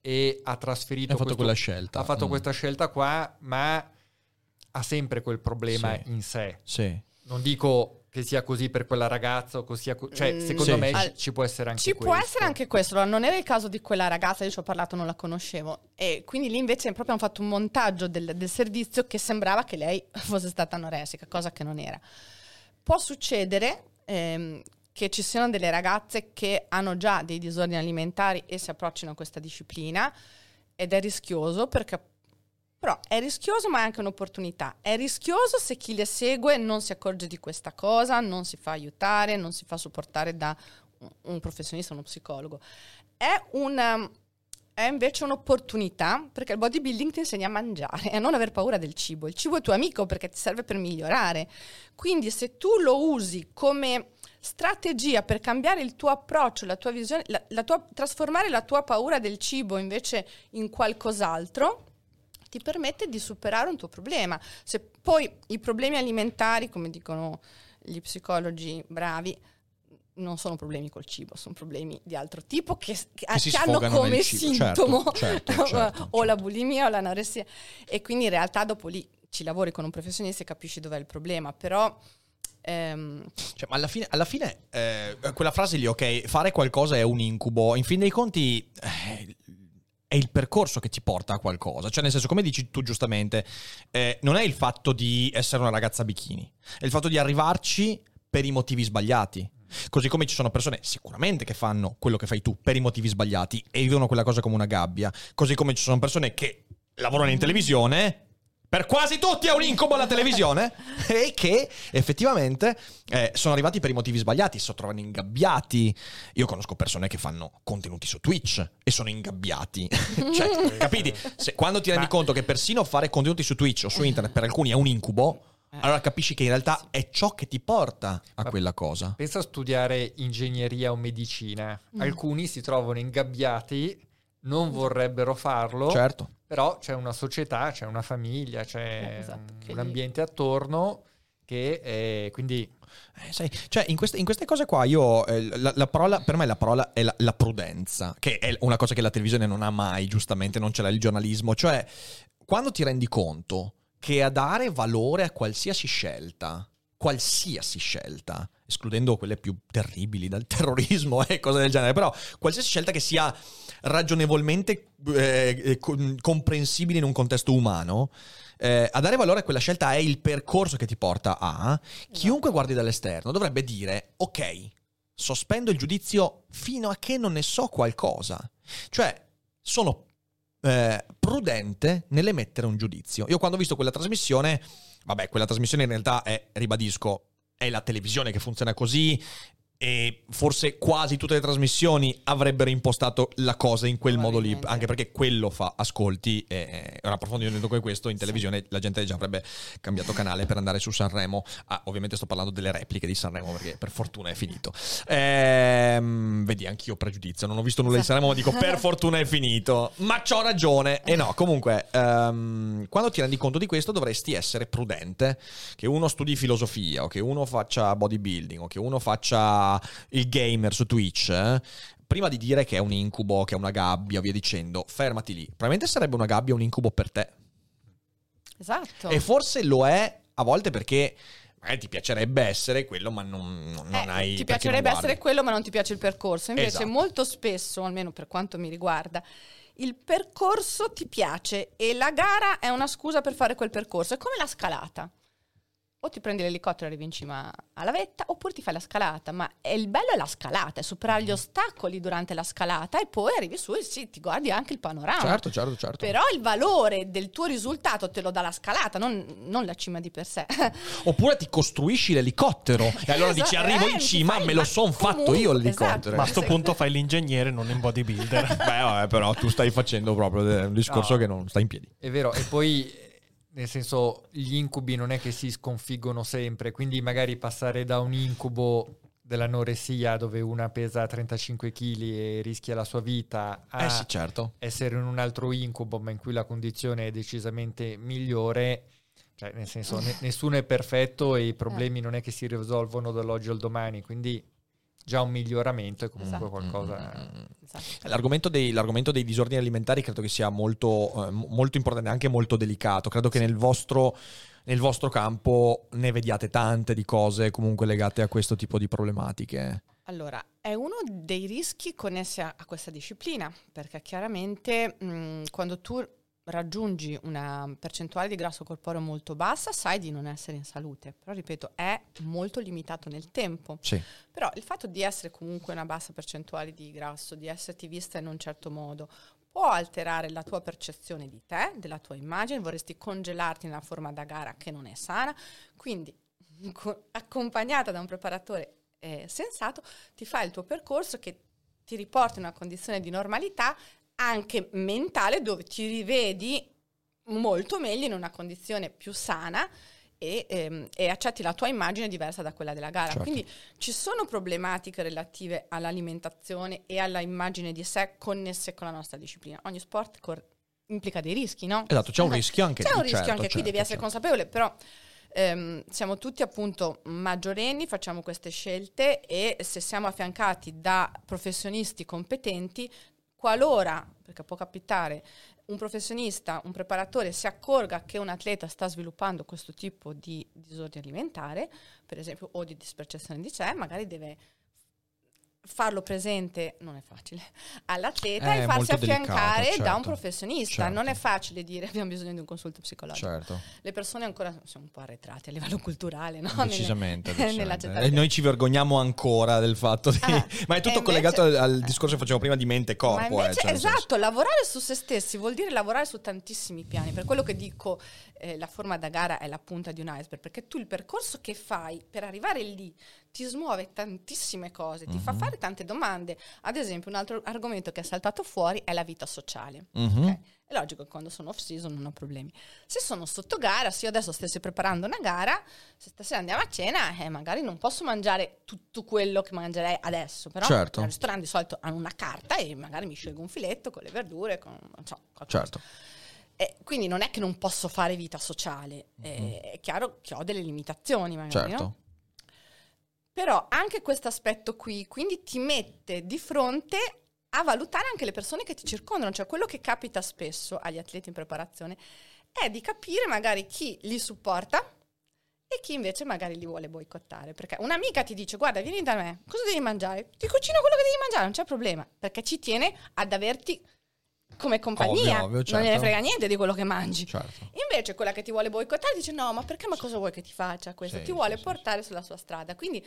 e ha trasferito Ha fatto questo- quella scelta. ha fatto Mm. questa scelta qua, ma ha sempre quel problema Sì. in sé. Sì. Non dico che sia così per quella ragazza o così, cioè Mm, secondo Sì. me Al- ci, ci può essere anche Ci questo. può essere anche questo, allora, non era il caso di quella ragazza, io ci ho parlato, non la conoscevo. E quindi lì invece proprio hanno fatto un montaggio del, del servizio che sembrava che lei fosse stata anoressica, cosa che non era. Può succedere ehm, che ci siano delle ragazze che hanno già dei disordini alimentari e si approcciano a questa disciplina ed è rischioso perché però è rischioso ma è anche un'opportunità. È rischioso se chi le segue non si accorge di questa cosa, non si fa aiutare, non si fa supportare da un- professionista, uno psicologo. È una è invece un'opportunità perché il bodybuilding ti insegna a mangiare e a non aver paura del cibo. Il cibo è tuo amico perché ti serve per migliorare. Quindi se tu lo usi come strategia per cambiare il tuo approccio, la tua visione, la- la tua- trasformare la tua paura del cibo invece in qualcos'altro, ti permette di superare un tuo problema. Se poi i problemi alimentari, come dicono gli psicologi bravi, non sono problemi col cibo, sono problemi di altro tipo che, che- Che hanno come certo, sintomo. certo, certo, o la bulimia o l'anoressia e quindi in realtà dopo lì ci lavori con un professionista e capisci dov'è il problema, però ehm, Cioè, ma alla fine, alla fine eh, quella frase lì, ok, fare qualcosa è un incubo. In fin dei conti, eh, è il percorso che ti porta a qualcosa. Cioè, nel senso, come dici tu giustamente, eh, non è il fatto di essere una ragazza bikini, è il fatto di arrivarci per i motivi sbagliati. Così come ci sono persone sicuramente che fanno quello che fai tu per i motivi sbagliati e vivono quella cosa come una gabbia. Così come ci sono persone che lavorano in televisione. Per quasi tutti è un incubo la televisione e che effettivamente eh, sono arrivati per i motivi sbagliati, si trovano ingabbiati. Io conosco persone che fanno contenuti su Twitch e sono ingabbiati. cioè, capiti? Se- quando ti rendi conto che persino fare contenuti su Twitch o su internet per alcuni è un incubo, allora capisci che in realtà è ciò che ti porta a Ma- quella cosa. Pensa a studiare ingegneria o medicina. Mm. Alcuni si trovano ingabbiati, non vorrebbero farlo, Certo. però c'è una società, c'è una famiglia, c'è Eh, esatto, un, ambiente attorno che è, quindi Eh, sai, cioè, in queste, in queste cose qua, io eh, la, la parola, per me la parola è la, la prudenza, che è una cosa che la televisione non ha mai, giustamente, non ce l'ha il giornalismo. Cioè, quando ti rendi conto che a dare valore a qualsiasi scelta, qualsiasi scelta, escludendo quelle più terribili dal terrorismo e cose del genere, però qualsiasi scelta che sia ragionevolmente eh, eh, com- comprensibile in un contesto umano, eh, a dare valore a quella scelta è il percorso che ti porta a. Chiunque guardi dall'esterno dovrebbe dire: Ok, sospendo il giudizio fino a che non ne so qualcosa. Cioè, sono eh, prudente nell'emettere un giudizio. Io quando ho visto quella trasmissione, vabbè, quella trasmissione in realtà è, ribadisco, è la televisione che funziona così. E forse quasi tutte le trasmissioni avrebbero impostato la cosa in quel modo lì, anche perché quello fa ascolti e un approfondimento come questo in televisione la gente già avrebbe cambiato canale per andare su Sanremo. Ah, ovviamente sto parlando delle repliche di Sanremo perché per fortuna è finito. Ehm, vedi, anch'io pregiudizio, non ho visto nulla di Sanremo, ma dico per fortuna è finito. Ma c'ho ragione. E no, comunque, ehm, quando ti rendi conto di questo dovresti essere prudente. Che uno studi filosofia, o che uno faccia bodybuilding, o che uno faccia il gamer su Twitch. eh, Prima di dire che è un incubo, che è una gabbia, via dicendo, fermati lì. Probabilmente sarebbe una gabbia, un incubo per te. esatto. E forse lo è a volte perché magari ti piacerebbe essere quello, ma non, non Eh, hai. ti piacerebbe essere quello, ma non ti piace il percorso. Invece, Esatto. molto spesso, almeno per quanto mi riguarda, il percorso ti piace e la gara è una scusa per fare quel percorso. È come la scalata. O ti prendi l'elicottero e arrivi in cima alla vetta, oppure ti fai la scalata. Ma è- il bello è la scalata, è superare Mm. gli ostacoli durante la scalata e poi arrivi su e sì, ti guardi anche il panorama. Certo, certo, certo. Però il valore del tuo risultato te lo dà la scalata, non, non la cima di per sé. Oppure ti costruisci l'elicottero e allora Esatto, dici arrivo eh, in cima, me lo son fatto comunque, io l'elicottero. esatto. Ma a sto Sì. punto fai l'ingegnere, non il bodybuilder. Beh, vabbè, però tu stai facendo proprio un discorso No. che non sta in piedi. è vero. E poi, nel senso, gli incubi non è che si sconfiggono sempre, quindi magari passare da un incubo dell'anoressia dove una pesa 35 kg e rischia la sua vita a Eh sì, certo. essere in un altro incubo ma in cui la condizione è decisamente migliore cioè nel senso ne- nessuno è perfetto e i problemi non è che si risolvono dall'oggi al domani quindi già un miglioramento è comunque Esatto. qualcosa Esatto. L'argomento dei, l'argomento dei disordini alimentari credo che sia molto, eh, mo- molto importante anche molto delicato. Credo che nel vostro, nel vostro campo ne vediate tante di cose comunque legate a questo tipo di problematiche. Allora, è uno dei rischi connessi a, a questa disciplina, perché chiaramente mh, quando tu raggiungi una percentuale di grasso corporeo molto bassa, sai di non essere in salute. Però, ripeto, è molto limitato nel tempo. Sì. Però il fatto di essere comunque una bassa percentuale di grasso, di esserti vista in un certo modo, può alterare la tua percezione di te, della tua immagine, vorresti congelarti nella forma da gara che non è sana. Quindi, co- accompagnata da un preparatore eh, sensato, ti fai il tuo percorso che ti riporta in una condizione di normalità anche mentale dove ti rivedi molto meglio in una condizione più sana e, ehm, e accetti la tua immagine diversa da quella della gara. Certo. Quindi ci sono problematiche relative all'alimentazione e alla immagine di sé connesse con la nostra disciplina. Ogni sport cor- implica dei rischi, no? Esatto, c'è un Eh, rischio anche C'è un rischio certo, anche qui, certo, devi essere certo. consapevole, però ehm, siamo tutti appunto maggiorenni, facciamo queste scelte e se siamo affiancati da professionisti competenti, qualora, perché può capitare, un professionista, un preparatore si accorga che un atleta sta sviluppando questo tipo di disordine alimentare, per esempio, o di dispercezione di sé, magari deve farlo presente non è facile all'atleta È e farsi molto delicato, affiancare da certo, un professionista. certo. Non è facile dire abbiamo bisogno di un consulto psicologico. Certo. Le persone ancora sono un po' arretrate a livello culturale, no? Decisamente. decisamente. E noi ci vergogniamo ancora del fatto di... Ah, Ma è tutto e collegato invece- al, al discorso che facevo prima di mente e corpo. Eh, invece, cioè, nel senso- esatto, lavorare su se stessi vuol dire lavorare su tantissimi piani. Per quello che dico, eh, la forma da gara è la punta di un iceberg, perché tu il percorso che fai per arrivare lì ti smuove tantissime cose, ti fa Mhm. fare tante domande. Ad esempio, un altro argomento che è saltato fuori è la vita sociale. Mhm. Ok? È logico che quando sono off season non ho problemi. Se sono sotto gara, se io adesso stessi preparando una gara, se stasera andiamo a cena, eh, magari non posso mangiare tutto quello che mangerei adesso, però Certo. al ristorante di solito hanno una carta e magari mi scelgo un filetto con le verdure, con non so, qualcosa. Certo. Eh, quindi non è che non posso fare vita sociale, eh, è chiaro che ho delle limitazioni magari, Certo. no? Però anche questo aspetto qui, quindi ti mette di fronte a valutare anche le persone che ti circondano, cioè quello che capita spesso agli atleti in preparazione è di capire magari chi li supporta e chi invece magari li vuole boicottare. Perché un'amica ti dice guarda vieni da me, cosa devi mangiare? Ti cucino quello che devi mangiare, non c'è problema, perché ci tiene ad averti come compagnia, Ovvio, ovvio, non gliene certo. frega niente di quello che mangi. Certo. Invece quella che ti vuole boicottare dice no, ma perché, ma cosa vuoi che ti faccia questo? Sì, ti vuole sì, sì, portare sulla sua strada. Quindi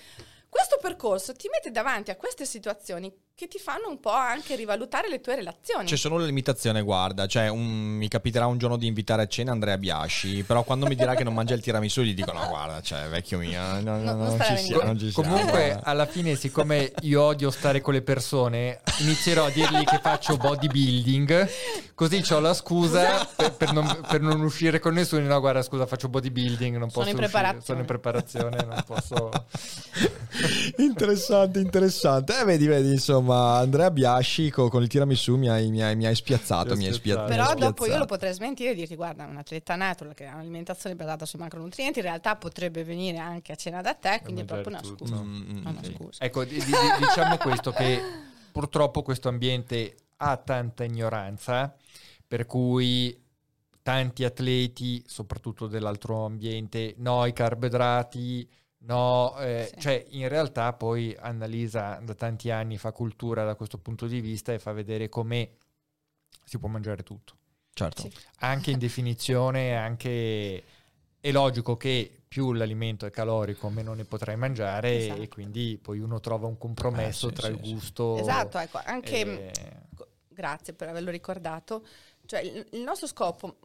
questo percorso ti mette davanti a queste situazioni che ti fanno un po' anche rivalutare le tue relazioni. C'è solo la limitazione, guarda, cioè un- mi capiterà un giorno di invitare a cena Andrea Biasci, però quando mi dirà che non mangia il tiramisù gli dico no, guarda, cioè vecchio mio, no, no, No, non ci siamo, non ci siamo. Comunque, alla fine, siccome io odio stare con le persone, inizierò a dirgli che faccio bodybuilding. Così ho la scusa per, per non, per non uscire con nessuno. No, guarda, scusa, faccio bodybuilding. Non Sono posso in uscire, preparazione. Sono in preparazione, non posso. interessante, interessante. Eh, vedi, vedi, insomma, Andrea Biasci co- con, il tiramisù mi hai, mi hai- mi hai spiazzato, mi hai spiazzato. Però mi hai dopo io spiazzato. lo potrei smentire e dirti guarda, un atleta natural che ha un'alimentazione basata sui macronutrienti in realtà potrebbe venire anche a cena da te, quindi è proprio una tutto. scusa. Mm, mm, una Sì. scusa. Ecco, di- di- diciamo questo che purtroppo questo ambiente ha tanta ignoranza, per cui tanti atleti, soprattutto dell'altro ambiente, no ai carboidrati, no, eh, Sì. cioè in realtà poi Annalisa da tanti anni fa cultura da questo punto di vista e fa vedere come si può mangiare tutto Certo. Sì. anche in definizione, anche è logico che più l'alimento è calorico, meno ne potrai mangiare Esatto. e quindi poi uno trova un compromesso Eh, sì, tra sì, il sì. gusto. Esatto, ecco, anche e- Grazie per averlo ricordato. Cioè, il nostro scopo,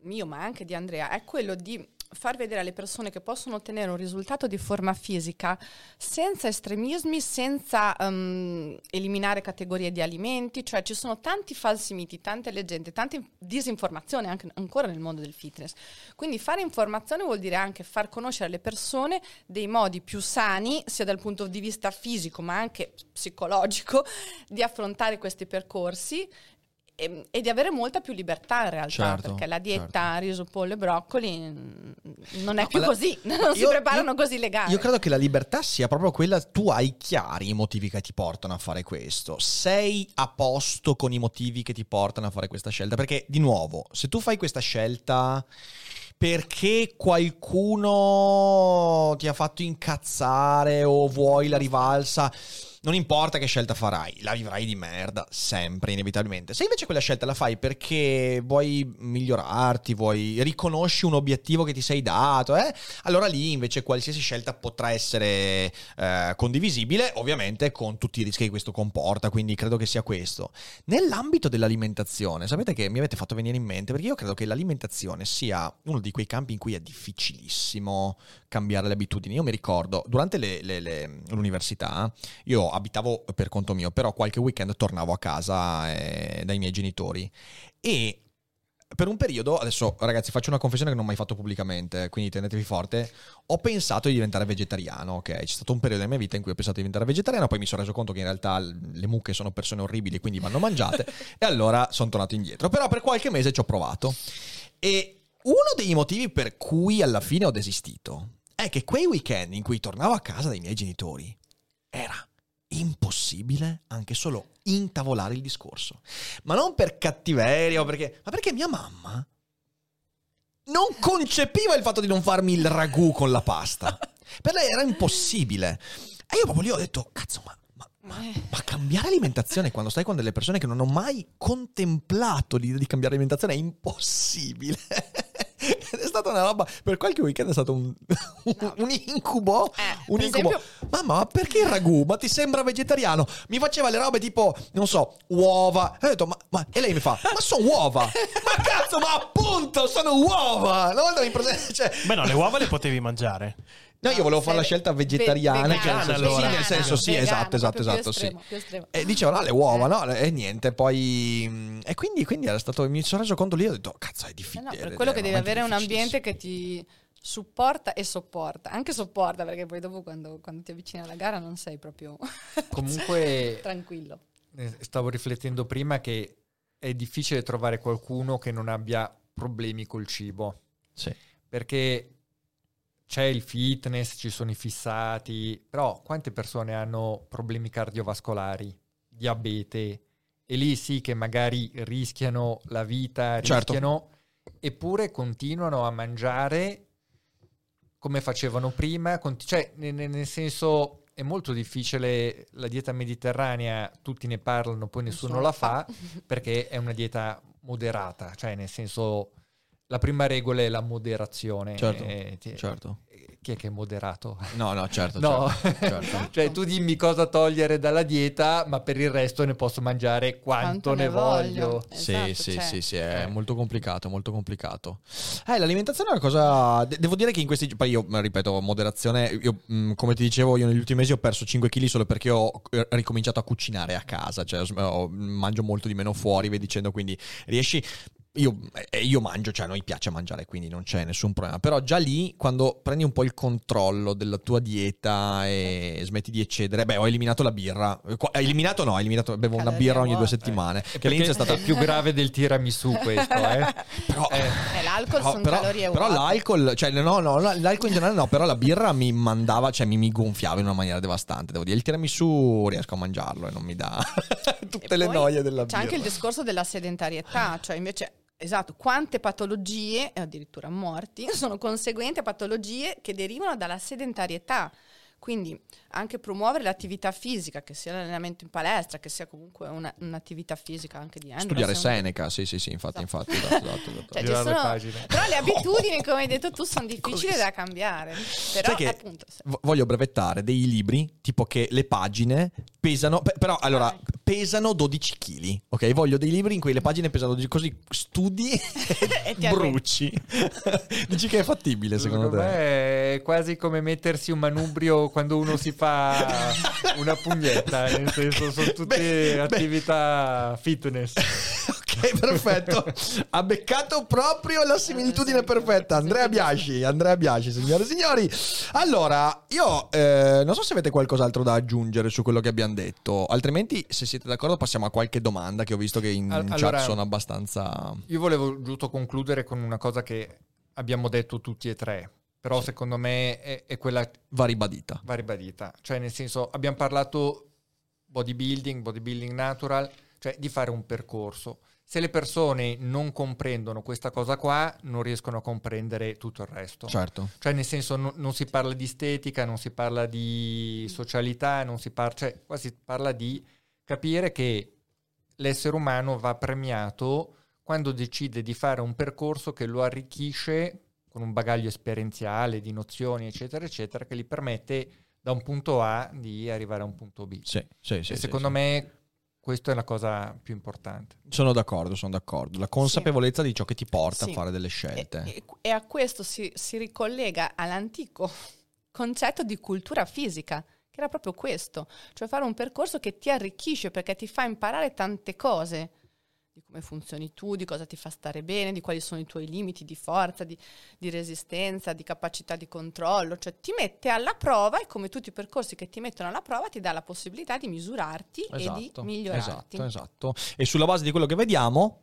mio ma anche di Andrea, è quello di far vedere alle persone che possono ottenere un risultato di forma fisica senza estremismi, senza ehm, eliminare categorie di alimenti, cioè ci sono tanti falsi miti, tante leggende, tante disinformazioni anche ancora nel mondo del fitness. Quindi fare informazione vuol dire anche far conoscere alle persone dei modi più sani, sia dal punto di vista fisico ma anche psicologico, di affrontare questi percorsi e, e di avere molta più libertà in realtà, Certo, perché la dieta certo. riso, pollo e broccoli mm, non è più la- così, non si io- preparano io- così le gare. Io credo che la libertà sia proprio quella, tu hai chiari i motivi che ti portano a fare questo, sei a posto con i motivi che ti portano a fare questa scelta, perché di nuovo, se tu fai questa scelta perché qualcuno ti ha fatto incazzare o vuoi la rivalsa, non importa che scelta farai, la vivrai di merda, sempre, inevitabilmente. Se invece quella scelta la fai perché vuoi migliorarti, vuoi riconosci un obiettivo che ti sei dato, eh, allora lì invece qualsiasi scelta potrà essere eh, condivisibile, ovviamente con tutti i rischi che questo comporta, quindi credo che sia questo. Nell'ambito dell'alimentazione, sapete che mi avete fatto venire in mente, perché io credo che l'alimentazione sia uno di quei campi in cui è difficilissimo cambiare le abitudini. Io mi ricordo, durante le- le- le- l'università, io abitavo per conto mio, però qualche weekend tornavo a casa eh, dai miei genitori e per un periodo, adesso ragazzi faccio una confessione che non ho mai fatto pubblicamente, quindi tenetevi forte, ho pensato di diventare vegetariano, ok? C'è stato un periodo nella mia vita in cui ho pensato di diventare vegetariano, poi mi sono reso conto che in realtà le mucche sono persone orribili, quindi vanno mangiate, e allora sono tornato indietro. Però per qualche mese ci ho provato. E uno dei motivi per cui alla fine ho desistito è che quei weekend in cui tornavo a casa dai miei genitori era impossibile anche solo intavolare il discorso. Ma non per cattiveria o perché... Ma perché mia mamma non concepiva il fatto di non farmi il ragù con la pasta. Per lei era impossibile. E io proprio lì ho detto, cazzo, ma, ma- ma- ma cambiare alimentazione quando stai con delle persone che non hanno mai contemplato l'idea di cambiare alimentazione è impossibile. Ed è stata una roba, per qualche weekend è stato un, un- un incubo. Eh, un incubo. esempio- Mamma, ma perché il ragù? Ma ti sembra vegetariano? Mi faceva le robe tipo, non so, uova. E ho detto, ma, ma- e lei mi fa, ma sono uova. ma cazzo, ma appunto, sono uova. Una volta mi prese- cioè, Beh, no, le uova le potevi mangiare. No, io volevo fare la scelta vegetariana. ve- che nel senso- allora. sì, nel senso, sì, vegana, esatto, esatto, esatto, sì. estremo, estremo. E dicevano, no, le uova, no? E niente, poi... E quindi, quindi era stato... Mi sono reso conto lì, ho detto, cazzo, è Eh difficile. no, per quello che devi avere un ambiente che ti supporta e sopporta, anche sopporta perché poi dopo quando, quando ti avvicini alla gara non sei proprio Comunque tranquillo. eh, stavo riflettendo prima che è difficile trovare qualcuno che non abbia problemi col cibo. Sì. Perché c'è il fitness, ci sono i fissati, però quante persone hanno problemi cardiovascolari, diabete, e lì sì che magari rischiano la vita, Certo. rischiano, eppure continuano a mangiare come facevano prima, conti- cioè ne- ne- nel senso è molto difficile la dieta mediterranea, tutti ne parlano, poi nessuno, la fa, perché è una dieta moderata, cioè nel senso la prima regola è la moderazione. Certo, Eh, ti- certo. Chi è che è moderato? No, no, certo, No, certo, certo. cioè tu dimmi cosa togliere dalla dieta, ma per il resto ne posso mangiare quanto, ne voglio. Sì, Esatto, sì, cioè, sì, sì, è Eh. molto complicato, molto complicato. Eh, l'alimentazione è una cosa... de- devo dire che in questi... Poi io, ripeto, moderazione, io, mh, come ti dicevo, io negli ultimi mesi ho perso 5 kg solo perché ho eh, ricominciato a cucinare a casa, cioè mangio molto di meno fuori, via dicendo, quindi riesci... Io, eh, io mangio, cioè a noi piace mangiare, quindi non c'è nessun problema. Però già lì, quando prendi un po' il controllo della tua dieta e smetti di eccedere, beh, ho eliminato la birra. Eh, Eliminato no, ho eliminato, bevo una birra ogni due settimane. che Perché all'inizio è stata... più grave del tiramisù questo, eh? Però, Eh, Eh, l'alcol però, sono però- calorie però l'alcol, cioè no, no, l'alcol in generale no, però la birra mi mandava, cioè mi, mi gonfiava in una maniera devastante. Devo dire, il tiramisù riesco a mangiarlo e non mi dà tutte E le noie della C'è birra. anche il discorso della sedentarietà, cioè invece, esatto, quante patologie, e addirittura morti, sono conseguenti a patologie che derivano dalla sedentarietà. Quindi anche promuovere l'attività fisica, che sia l'allenamento in palestra, che sia comunque una- un'attività fisica anche di endurance, Studiare un- Seneca, sì, sì, sì, infatti, infatti, esatto, esatto, esatto. Cioè, sono-. Però le abitudini, come hai detto tu, sono difficili da cambiare. Però Sai che appunto... se- voglio brevettare dei libri, tipo che le pagine pesano, pe- però allora, pesano 12 kg, ok? Voglio dei libri in cui le pagine pesano 12 così studi E e bruci. Dici che è fattibile secondo, te? me è quasi come mettersi un manubrio quando uno si fa una pugnetta, nel senso sono tutte Beh, beh. attività fitness. Ok, perfetto. Ha beccato proprio la similitudine perfetta. Andrea Biasci, Andrea Biasci, signore e signori. Allora, io eh, non so se avete qualcos'altro da aggiungere su quello che abbiamo detto. Altrimenti, se siete d'accordo, passiamo a qualche domanda che ho visto che in Al- chat allora- sono abbastanza... Io volevo giusto concludere con una cosa che abbiamo detto tutti e tre, però secondo me è, è quella Va ribadita. va ribadita. Cioè, nel senso, abbiamo parlato bodybuilding, bodybuilding natural, cioè di fare un percorso. Se le persone non comprendono questa cosa qua, non riescono a comprendere tutto il resto. Certo. Cioè, nel senso, no- non si parla di estetica, non si parla di socialità, non si parla, cioè, qua si parla di capire che l'essere umano va premiato quando decide di fare un percorso che lo arricchisce con un bagaglio esperienziale di nozioni, eccetera, eccetera, che gli permette da un punto A di arrivare a un punto B. Sì, sì, sì. e sì, secondo sì. me questa è la cosa più importante. Sono d'accordo, sono d'accordo. La consapevolezza di ciò che ti porta Sì. a fare delle scelte. e- e a questo si, si ricollega all'antico concetto di cultura fisica, che era proprio questo, cioè fare un percorso che ti arricchisce perché ti fa imparare tante cose di come funzioni tu, di cosa ti fa stare bene, di quali sono i tuoi limiti di forza, di, di resistenza, di capacità di controllo, cioè ti mette alla prova e come tutti i percorsi che ti mettono alla prova ti dà la possibilità di misurarti e di migliorarti. Esatto, esatto. E sulla base di quello che vediamo,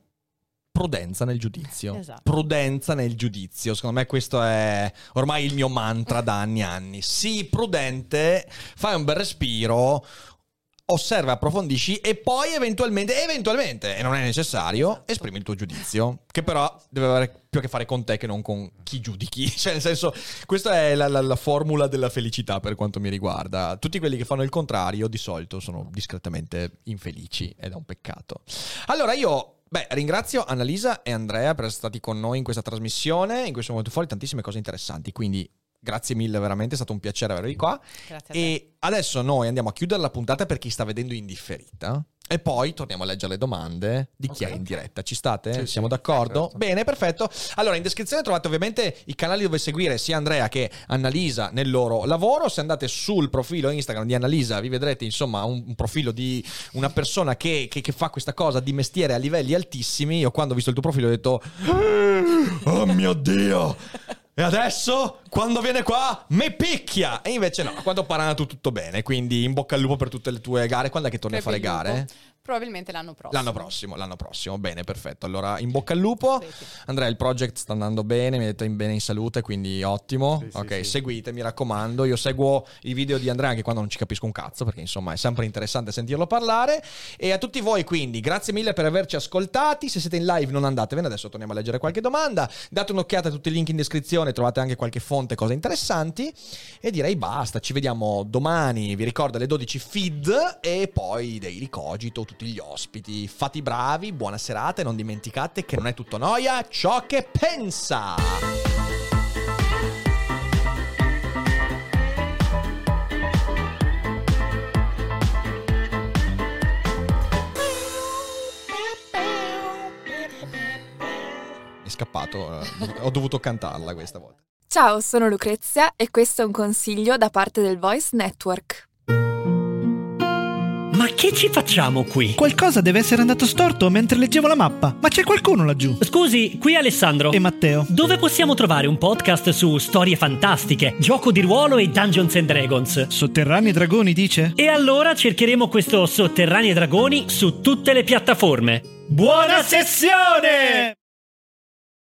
prudenza nel giudizio. Esatto. Prudenza nel giudizio. Secondo me questo è ormai il mio mantra da anni e anni. Sii prudente, fai un bel respiro, osserva, approfondisci e poi eventualmente, eventualmente, e non è necessario, esprimi il tuo giudizio, che però deve avere più a che fare con te che non con chi giudichi. Cioè, nel senso, questa è la, la- la formula della felicità per quanto mi riguarda. Tutti quelli che fanno il contrario di solito sono discretamente infelici ed è un peccato. Allora io... Beh, ringrazio Annalisa e Andrea per essere stati con noi in questa trasmissione. In questo momento fuori tantissime cose interessanti. Quindi grazie mille, veramente è stato un piacere avervi qua. Grazie a te. E adesso noi andiamo a chiudere la puntata per chi sta vedendo in differita. E poi torniamo a leggere le domande di chi Ok. è in diretta. Ci state? Sì, Siamo sì, d'accordo? certo. Bene, perfetto. Allora, in descrizione trovate ovviamente i canali dove seguire sia Andrea che Annalisa nel loro lavoro. Se andate sul profilo Instagram di Annalisa, vi vedrete insomma un, un profilo di una persona che, che- che fa questa cosa di mestiere a livelli altissimi. Io quando ho visto il tuo profilo ho detto: Oh mio Dio! E adesso, quando viene qua, mi picchia! E invece no, a quanto pare è andato tutto bene. Quindi in bocca al lupo per tutte le tue gare. Quando è che torni a fare gare? Probabilmente l'anno prossimo. L'anno prossimo, l'anno prossimo. Bene, perfetto. Allora, in bocca al lupo. Sì, sì. Andrea, il project sta andando bene, mi hai detto in bene in salute, quindi ottimo. Sì, ok, sì. seguite, mi raccomando. Io seguo i video di Andrea anche quando non ci capisco un cazzo, perché insomma è sempre interessante sentirlo parlare. E a tutti voi, quindi, grazie mille per averci ascoltati. Se siete in live, non andatevene. Adesso torniamo a leggere qualche domanda. Date un'occhiata a tutti i link in descrizione, trovate anche qualche fonte, cose interessanti. E direi basta. Ci vediamo domani. Vi ricordo alle 12 feed e poi Daily Cogito, tutti gli ospiti. Fate i bravi, buona serata e non dimenticate che non è tutto noia ciò che pensa. È scappato, eh, ho dovuto cantarla questa volta. Ciao, sono Lucrezia e questo è un consiglio da parte del Voice Network. Ma che ci facciamo qui? Qualcosa deve essere andato storto mentre leggevo la mappa. Ma c'è qualcuno laggiù? Scusi, qui Alessandro. E Matteo? Dove possiamo trovare un podcast su storie fantastiche, gioco di ruolo e Dungeons and Dragons? Sotterranei dragoni, dice? E allora cercheremo questo Sotterranei e Dragoni su tutte le piattaforme. Buona sessione!